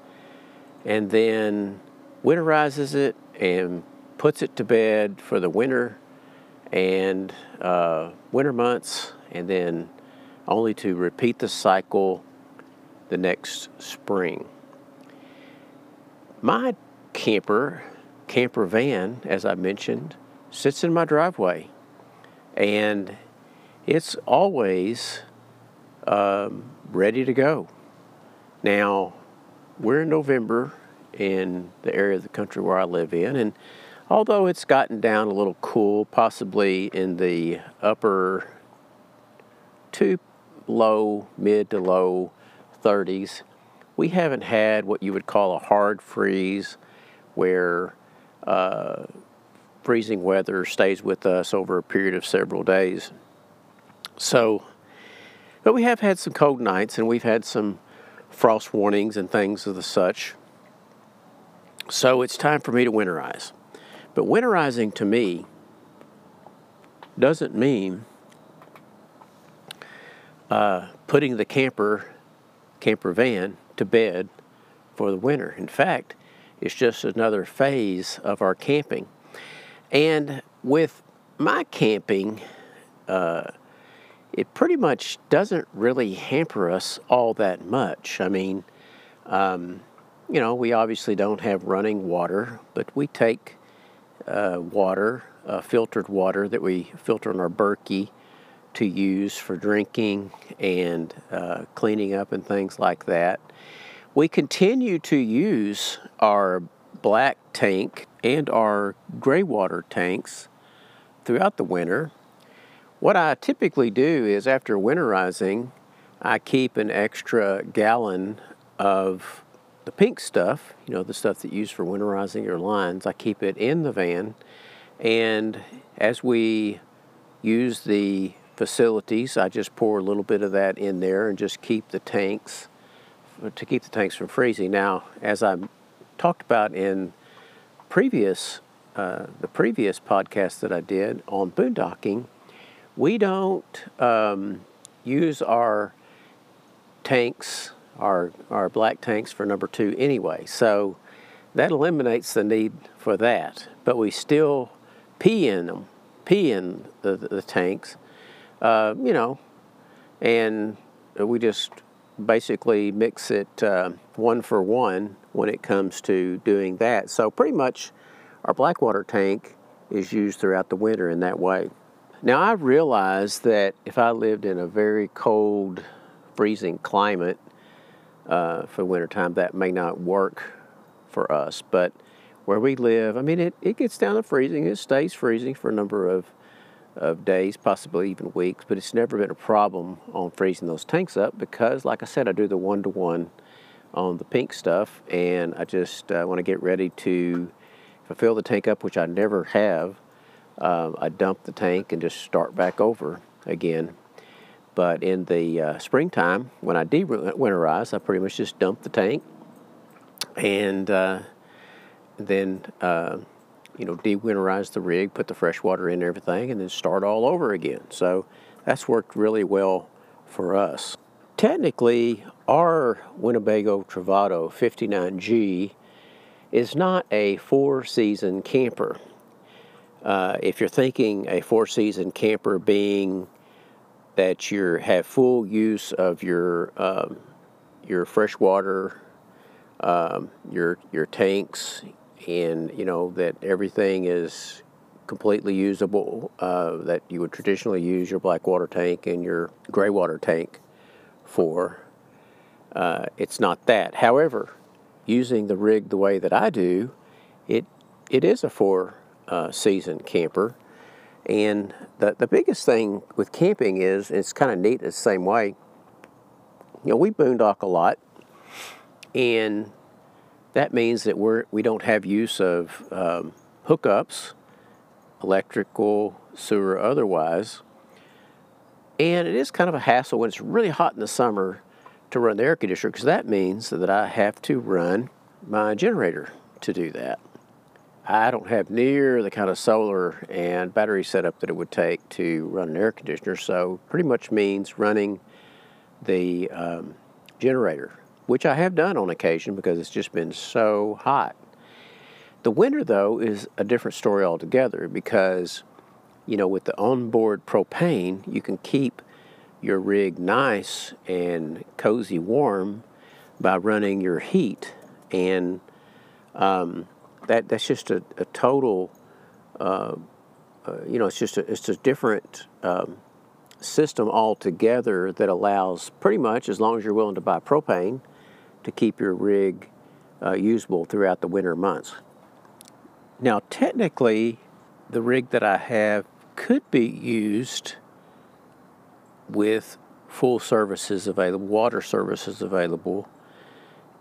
and then winterizes it and puts it to bed for the winter and uh, winter months, and then only to repeat the cycle the next spring. My camper, camper van, as I mentioned, sits in my driveway, and it's always um, ready to go. Now, we're in November in the area of the country where I live in, and although it's gotten down a little cool, possibly in the upper to low, mid to low 30s, we haven't had what you would call a hard freeze where uh, freezing weather stays with us over a period of several days. So, but we have had some cold nights and we've had some frost warnings and things of the such. So it's time for me to winterize. But winterizing to me doesn't mean uh, putting the camper camper van to bed for the winter. In fact, it's just another phase of our camping. And with my camping, uh, it pretty much doesn't really hamper us all that much. I mean, um, you know, we obviously don't have running water, but we take uh, water, uh, filtered water that we filter in our Berkey to use for drinking and uh, cleaning up and things like that. We continue to use our black tank and our gray water tanks throughout the winter. What I typically do is after winterizing, I keep an extra gallon of the pink stuff, you know, the stuff that you use for winterizing your lines, I keep it in the van. And as we use the facilities, I just pour a little bit of that in there and just keep the tanks, to keep the tanks from freezing. Now, as I talked about in previous, uh, the previous podcast that I did on boondocking, we don't um, use our tanks our, our black tanks for number two anyway. So that eliminates the need for that. But we still pee in them, pee in the, the tanks, uh, you know, and we just basically mix it uh, one for one when it comes to doing that. So pretty much our Blackwater tank is used throughout the winter in that way. Now I realize that if I lived in a very cold, freezing climate uh, for wintertime, that may not work for us. But where we live, I mean, it, it gets down to freezing. It stays freezing for a number of, of days, possibly even weeks, but it's never been a problem on freezing those tanks up because, like I said, I do the one to one on the pink stuff, and I just uh, want to get ready to, if I fill the tank up, which I never have, um, I dump the tank and just start back over again. But in the uh, springtime, when I de-winterize, I pretty much just dump the tank and uh, then uh, you know de-winterize the rig, put the fresh water in and everything, and then start all over again. So that's worked really well for us. Technically, our Winnebago Travato 59G is not a four-season camper. Uh, if you're thinking a four-season camper being that you have full use of your um, your freshwater, um, your your tanks, and you know that everything is completely usable. Uh, that you would traditionally use your black water tank and your gray water tank for. Uh, it's not that. However, using the rig the way that I do, it it is a four uh, season camper. And the, the biggest thing with camping is, it's kind of neat the same way, you know, we boondock a lot, and that means that we're, we don't have use of um, hookups, electrical, sewer, otherwise. And it is kind of a hassle when it's really hot in the summer to run the air conditioner because that means that I have to run my generator to do that. I don't have near the kind of solar and battery setup that it would take to run an air conditioner, so pretty much means running the um, generator, which I have done on occasion because it's just been so hot. The winter, though, is a different story altogether because, you know, with the onboard propane, you can keep your rig nice and cozy warm by running your heat. And um, that that's just a, a total, uh, uh, you know, it's just a, it's a different um, system altogether that allows pretty much, as long as you're willing to buy propane, to keep your rig uh, usable throughout the winter months. Now, technically, the rig that I have could be used with full services available, water services available,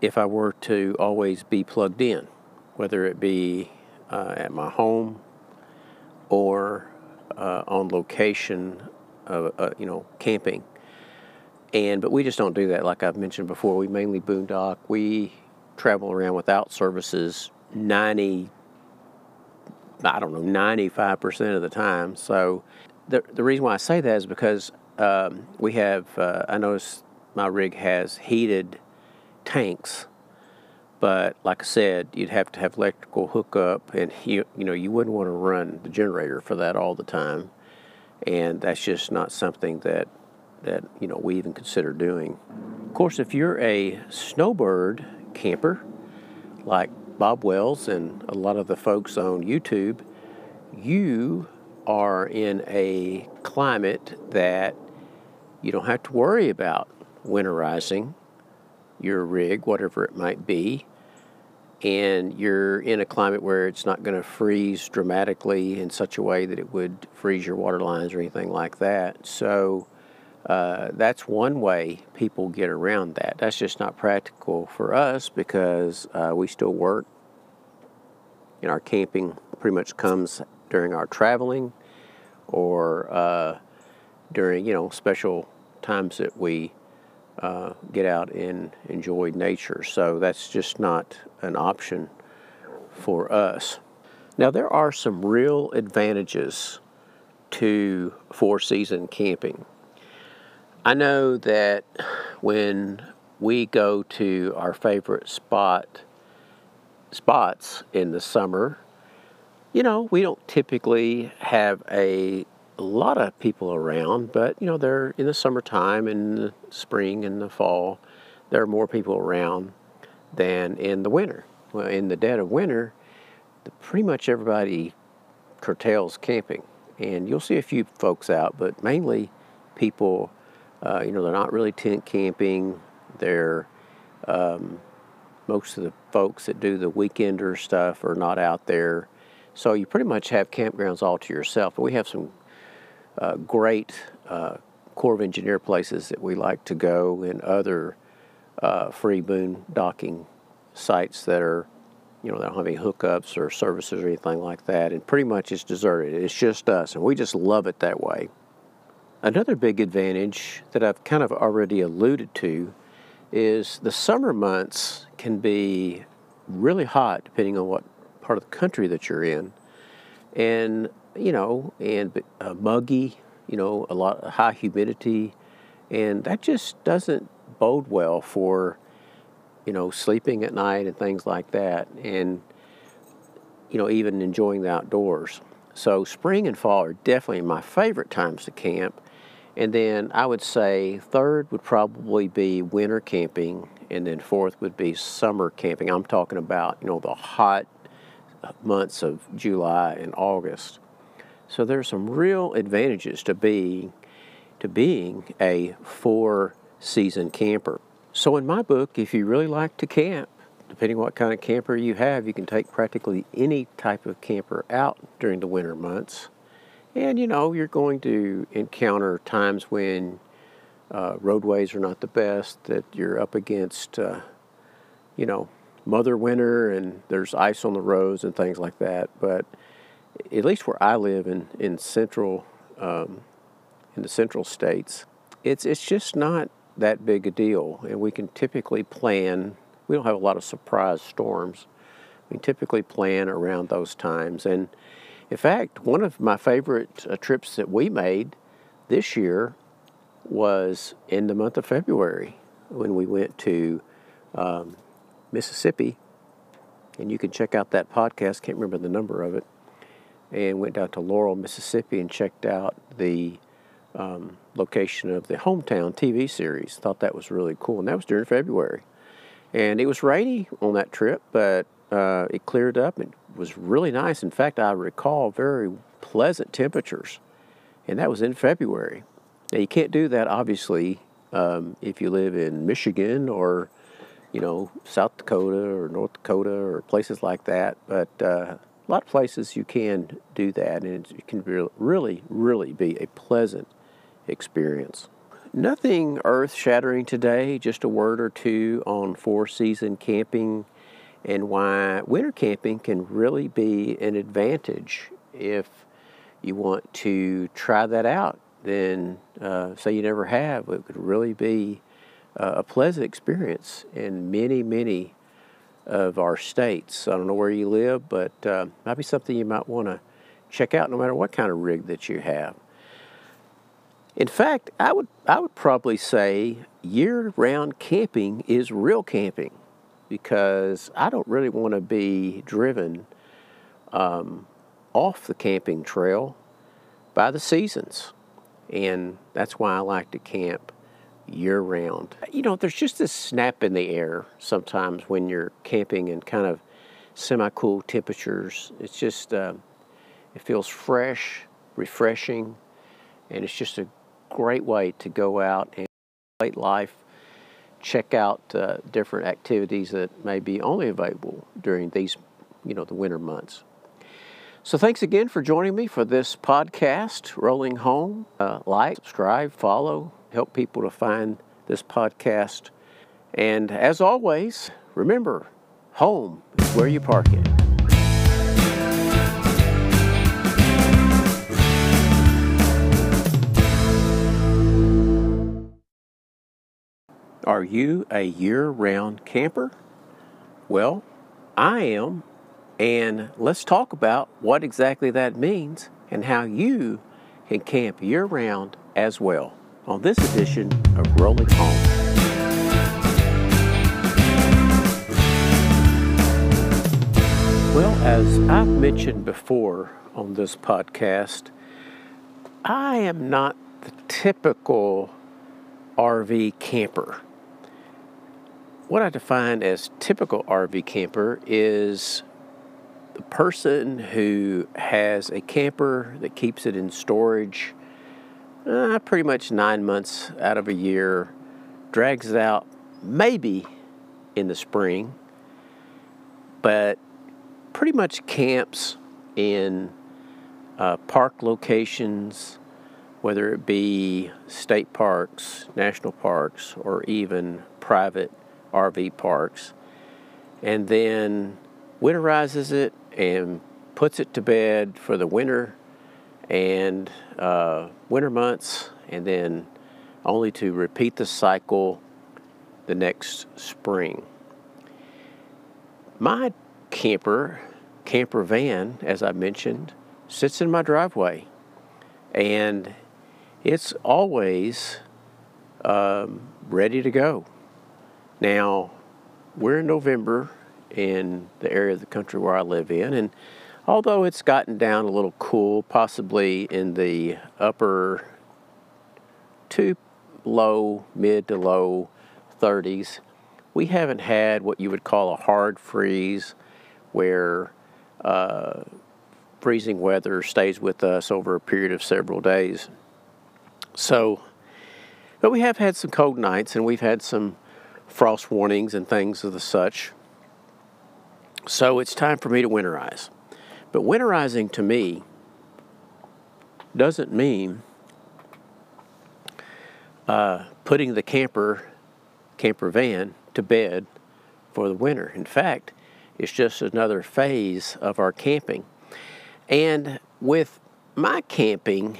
if I were to always be plugged in whether it be uh, at my home or uh, on location, uh, you know, camping. And but we just don't do that. Like I've mentioned before, we mainly boondock. We travel around without services ninety, I don't know, ninety five percent of the time. So the the reason why I say that is because um, we have. Uh, I notice my rig has heated tanks but like I said, you'd have to have electrical hookup, and you you know you wouldn't want to run the generator for that all the time, and that's just not something that that you know we even consider doing. Of course, if you're a snowbird camper, like Bob Wells and a lot of the folks on YouTube, you are in a climate that you don't have to worry about winterizing your rig, whatever it might be and you're in a climate where it's not going to freeze dramatically in such a way that it would freeze your water lines or anything like that. So uh, that's one way people get around that. That's just not practical for us because uh, we still work. And our camping pretty much comes during our traveling or uh, during, you know, special times that we uh, get out and enjoy nature. So that's just not an option for us. Now, there are some real advantages to four season camping. I know that when we go to our favorite spot spots in the summer, you know, we don't typically have a a lot of people around, but you know, they're in the summertime and the spring and the fall, there are more people around than in the winter. Well, in the dead of winter, pretty much everybody curtails camping, and you'll see a few folks out, but mainly people, uh, you know, they're not really tent camping. They're um, most of the folks that do the weekender stuff are not out there. So you pretty much have campgrounds all to yourself. But we have some uh, great uh, Corps of Engineer places that we like to go and other uh, free boondocking sites that are, you know, they don't have any hookups or services or anything like that. And pretty much it's deserted. It's just us, and we just love it that way. Another big advantage that I've kind of already alluded to is the summer months can be really hot depending on what part of the country that you're in. And, you know, and uh, muggy, you know, a lot of high humidity. And that just doesn't bode well for, you know, sleeping at night and things like that. And, you know, even enjoying the outdoors. So spring and fall are definitely my favorite times to camp. And then I would say third would probably be winter camping, and then fourth would be summer camping. I'm talking about, you know, the hot months of July and August. So there's some real advantages to being to being a four season camper. So in my book, if you really like to camp, depending what kind of camper you have, you can take practically any type of camper out during the winter months. And you know, you're going to encounter times when uh, roadways are not the best, that you're up against, uh, you know, mother winter and there's ice on the roads and things like that. But at least where I live in, in central, um, in the central states, it's, it's just not that big a deal. And we can typically plan, we don't have a lot of surprise storms. We typically plan around those times. And in fact, one of my favorite uh, trips that we made this year was in the month of February when we went to um, Mississippi. And you can check out that podcast, can't remember the number of it. And went down to Laurel, Mississippi and checked out the um, location of the Hometown TV series. Thought that was really cool. And that was during February. And it was rainy on that trip, but uh, it cleared up and was really nice. In fact, I recall very pleasant temperatures, and that was in February. Now, you can't do that, obviously, um, if you live in Michigan or, you know, South Dakota or North Dakota or places like that. But uh, a lot of places you can do that, and it can be really, really be a pleasant experience. Nothing earth shattering today, just a word or two on four season camping and why winter camping can really be an advantage if you want to try that out. Then, uh, say you never have, it could really be uh, a pleasant experience in many, many of our states. I don't know where you live, but uh, might be something you might want to check out, no matter what kind of rig that you have. In fact, I would I would probably say year-round camping is real camping because I don't really want to be driven um, off the camping trail by the seasons. And that's why I like to camp year round. You know, there's just this snap in the air sometimes when you're camping in kind of semi cool temperatures. It's just, uh, it feels fresh, refreshing, and it's just a great way to go out and late life check out uh, different activities that may be only available during these, you know, the winter months. So thanks again for joining me for this podcast, Rolling Home. Uh, like, subscribe, follow, help people to find this podcast. And as always, remember, home is where you park it. Are you a year round camper? Well, I am, and let's talk about what exactly that means and how you can camp year round as well on this edition of Rolling Home. Well, as I've mentioned before on this podcast, I am not the typical RV camper. What I define as typical RV camper is the person who has a camper that keeps it in storage uh, pretty much nine months out of a year, drags it out maybe in the spring, but pretty much camps in uh, park locations, whether it be state parks, national parks, or even private RV parks, and then winterizes it and puts it to bed for the winter and uh, winter months, and then only to repeat the cycle the next spring. My camper, camper van, as I mentioned, sits in my driveway, and it's always um, ready to go. Now, we're in November in the area of the country where I live in, and although it's gotten down a little cool, possibly in the upper to low, mid to low 30s, we haven't had what you would call a hard freeze where uh, freezing weather stays with us over a period of several days. So, but we have had some cold nights and we've had some frost warnings and things of the such. So it's time for me to winterize. But winterizing to me doesn't mean uh, putting the camper camper van to bed for the winter. In fact, it's just another phase of our camping. And with my camping,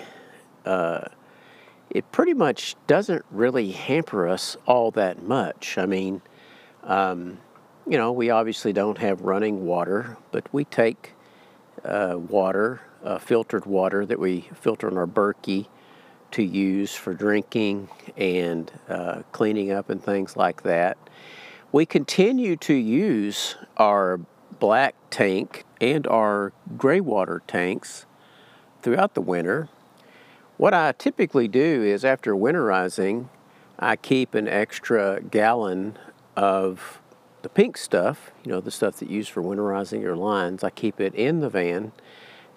uh, it pretty much doesn't really hamper us all that much. I mean, um, you know, we obviously don't have running water, but we take uh, water, uh, filtered water that we filter in our Berkey to use for drinking and uh, cleaning up and things like that. We continue to use our black tank and our gray water tanks throughout the winter. What I typically do is after winterizing, I keep an extra gallon of the pink stuff, you know, the stuff that you use for winterizing your lines, I keep it in the van.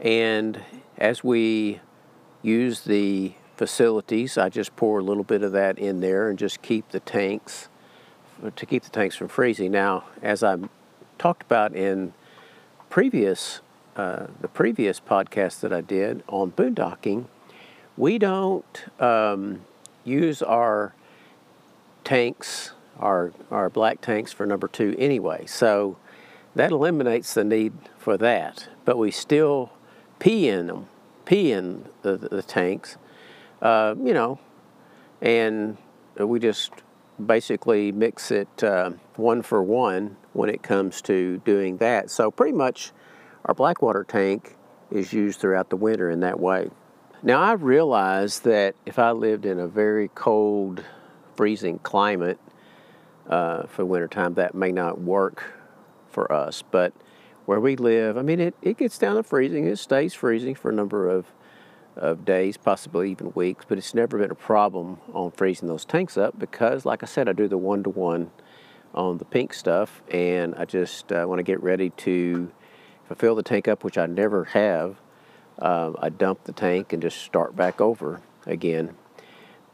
And as we use the facilities, I just pour a little bit of that in there and just keep the tanks, to keep the tanks from freezing. Now, as I talked about in previous, uh, the previous podcast that I did on boondocking, we don't um, use our tanks our, our black tanks for number two anyway. So that eliminates the need for that. But we still pee in them, pee in the, the, tanks, uh, you know, and we just basically mix it uh, one for one when it comes to doing that. So pretty much our black water tank is used throughout the winter in that way. Now I realize that if I lived in a very cold, freezing climate, uh, for wintertime, that may not work for us. But where we live, I mean, it, it gets down to freezing. It stays freezing for a number of, of days, possibly even weeks, but it's never been a problem on freezing those tanks up because, like I said, I do the one to one on the pink stuff, and I just uh, want to get ready to, if I fill the tank up, which I never have, uh, I dump the tank and just start back over again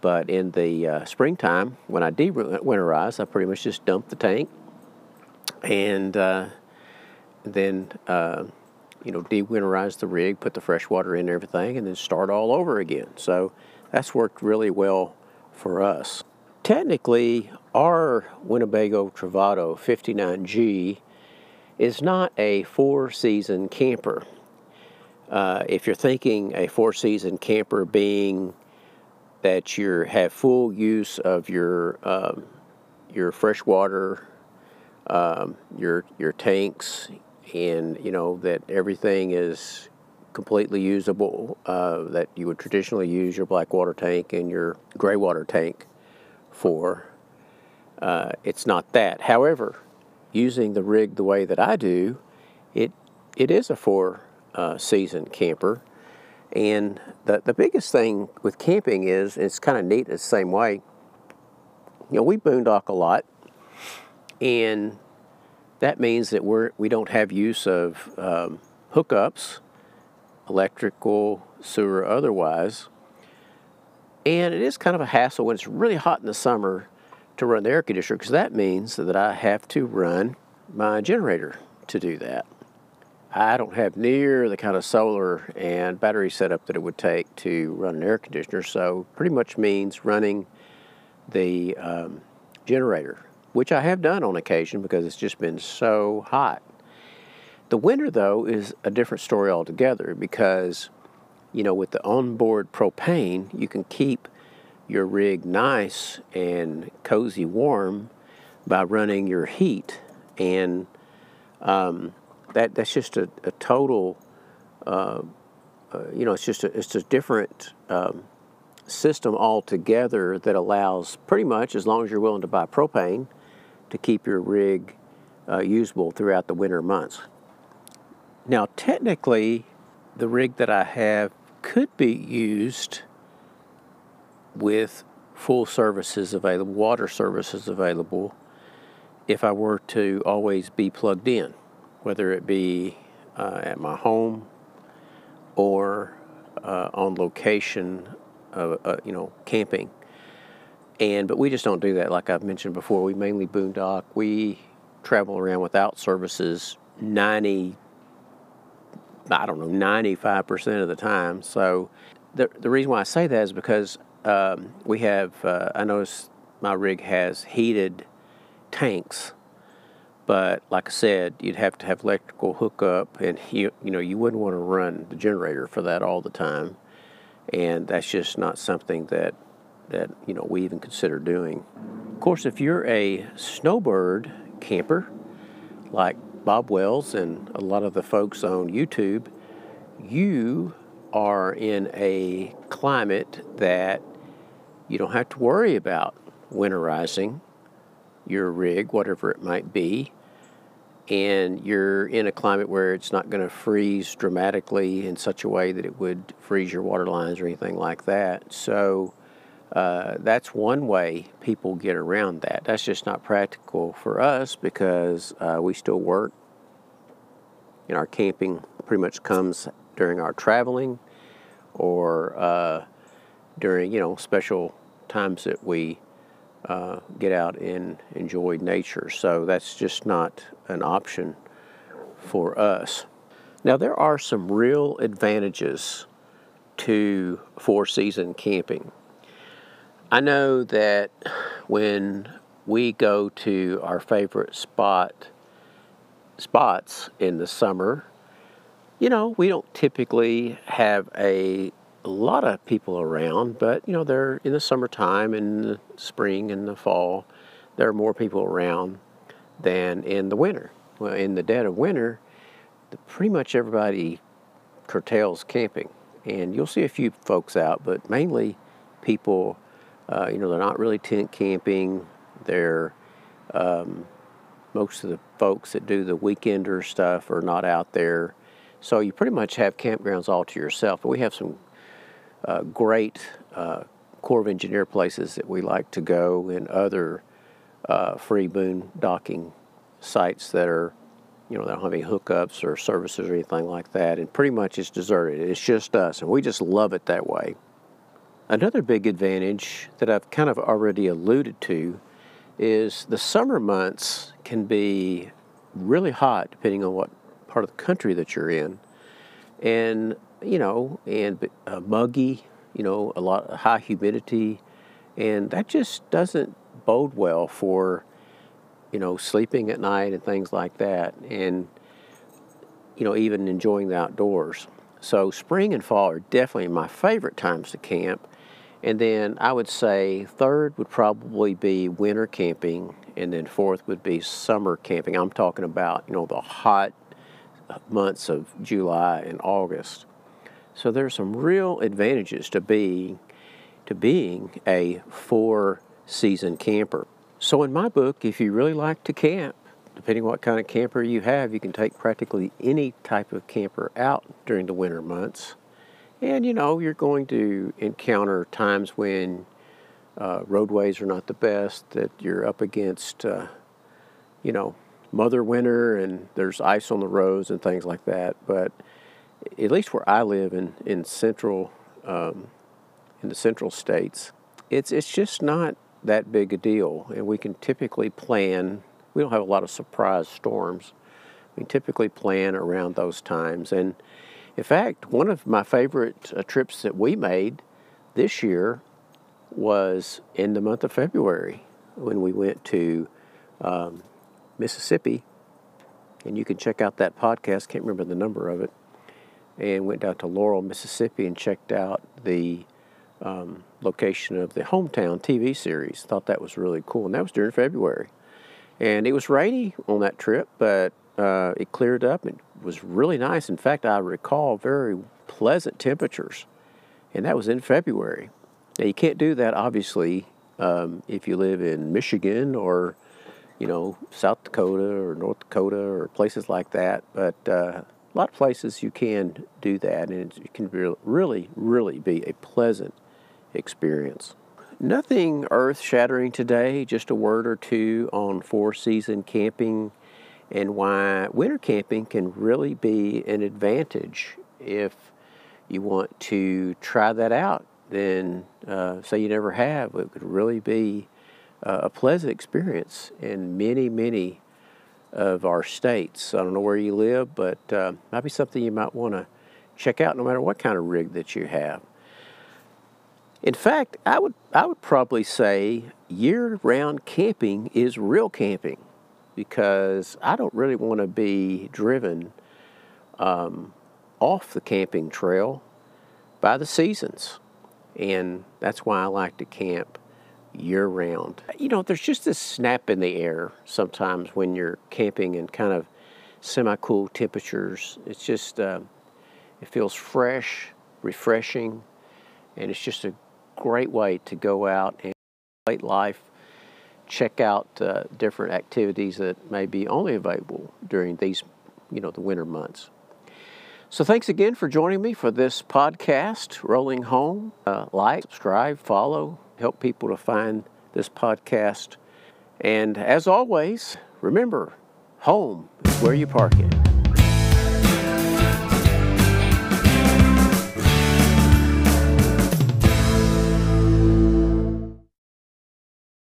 but in the uh, springtime, when I de-winterize, I pretty much just dump the tank and uh, then, uh, you know, de-winterize the rig, put the fresh water in and everything, and then start all over again. So that's worked really well for us. Technically, our Winnebago Travato 59G is not a four-season camper. Uh, if you're thinking a four-season camper being that you have full use of your um, your fresh water, um, your your tanks, and you know that everything is completely usable. Uh, that you would traditionally use your black water tank and your gray water tank for. Uh, it's not that. However, using the rig the way that I do, it it is a four uh, season camper And the, the biggest thing with camping is it's kind of neat the same way. You know, we boondock a lot, and that means that we're we don't have use of um, hookups, electrical, sewer, otherwise. And it is kind of a hassle when it's really hot in the summer to run the air conditioner because that means that I have to run my generator to do that. I don't have near the kind of solar and battery setup that it would take to run an air conditioner, so pretty much means running the um, generator, which I have done on occasion because it's just been so hot. The winter, though, is a different story altogether because, you know, with the onboard propane, you can keep your rig nice and cozy warm by running your heat and um, that that's just a, a total. Uh, uh, you know, it's just a, it's a different um, system altogether that allows pretty much, as long as you're willing to buy propane, to keep your rig uh, usable throughout the winter months. Now, technically, the rig that I have could be used with full services available, water services available, if I were to always be plugged in whether it be uh, at my home or uh, on location, uh, you know, camping. And but we just don't do that. Like I've mentioned before, we mainly boondock. We travel around without services ninety, I don't know, ninety five percent of the time. So the the reason why I say that is because um, we have. Uh, I notice my rig has heated tanks but like I said, you'd have to have electrical hookup, and you you know you wouldn't want to run the generator for that all the time, and that's just not something that that you know we even consider doing. Of course, if you're a snowbird camper, like Bob Wells and a lot of the folks on YouTube, you are in a climate that you don't have to worry about winterizing your rig, whatever it might be and you're in a climate where it's not going to freeze dramatically in such a way that it would freeze your water lines or anything like that. So uh, that's one way people get around that. That's just not practical for us because uh, we still work. And our camping pretty much comes during our traveling or uh, during, you know, special times that we uh, get out and enjoy nature. So that's just not an option for us. Now, there are some real advantages to four season camping. I know that when we go to our favorite spot spots in the summer, you know, we don't typically have a a lot of people around, but you know, they're in the summertime and the spring and the fall, there are more people around than in the winter. Well, in the dead of winter, the, pretty much everybody curtails camping, and you'll see a few folks out, but mainly people, uh, you know, they're not really tent camping. They're um, most of the folks that do the weekender stuff are not out there. So you pretty much have campgrounds all to yourself. But we have some uh, great uh, Corps of Engineer places that we like to go and other uh, free boondocking sites that are, you know, that don't have any hookups or services or anything like that. And pretty much it's deserted. It's just us, and we just love it that way. Another big advantage that I've kind of already alluded to is the summer months can be really hot depending on what part of the country that you're in. And you know, and uh, muggy, you know, a lot of high humidity, and that just doesn't bode well for, you know, sleeping at night and things like that, and you know, even enjoying the outdoors. So spring and fall are definitely my favorite times to camp. And then I would say third would probably be winter camping, and then fourth would be summer camping. I'm talking about, you know, the hot months of July and August. So there's some real advantages to being to being a four season camper. So in my book, if you really like to camp, depending what kind of camper you have, you can take practically any type of camper out during the winter months And you know, you're going to encounter times when uh, roadways are not the best, that you're up against, uh, you know, mother winter and there's ice on the roads and things like that. But at least where I live in, in central, um, in the central states, it's, it's just not that big a deal. And we can typically plan, we don't have a lot of surprise storms. We typically plan around those times. And in fact, one of my favorite uh, trips that we made this year was in the month of February when we went to um, Mississippi. And you can check out that podcast, can't remember the number of it. And went down to Laurel, Mississippi and checked out the um, location of the Hometown TV series. Thought that was really cool. And that was during February. And it was rainy on that trip, but uh, it cleared up and was really nice. In fact, I recall very pleasant temperatures. And that was in February. Now, you can't do that, obviously, um, if you live in Michigan or, you know, South Dakota or North Dakota or places like that. But uh, a lot of places you can do that, and it can really, really be a pleasant experience. Nothing earth shattering today, just a word or two on four season camping and why winter camping can really be an advantage if you want to try that out then uh, say you never have, it could really be uh, a pleasant experience in many, many of our states. I don't know where you live, but uh, might be something you might want to check out no matter what kind of rig that you have. In fact, I would, I would probably say year round camping is real camping because I don't really want to be driven um, off the camping trail by the seasons and that's why I like to camp year round. You know, there's just this snap in the air sometimes when you're camping in kind of semi cool temperatures. It's just, uh, it feels fresh, refreshing, and it's just a great way to go out and late life, check out uh, different activities that may be only available during these, you know, the winter months. So thanks again for joining me for this podcast, Rolling Home. Uh, like, subscribe, follow, help people to find this podcast. And as always, remember, home is where you park it.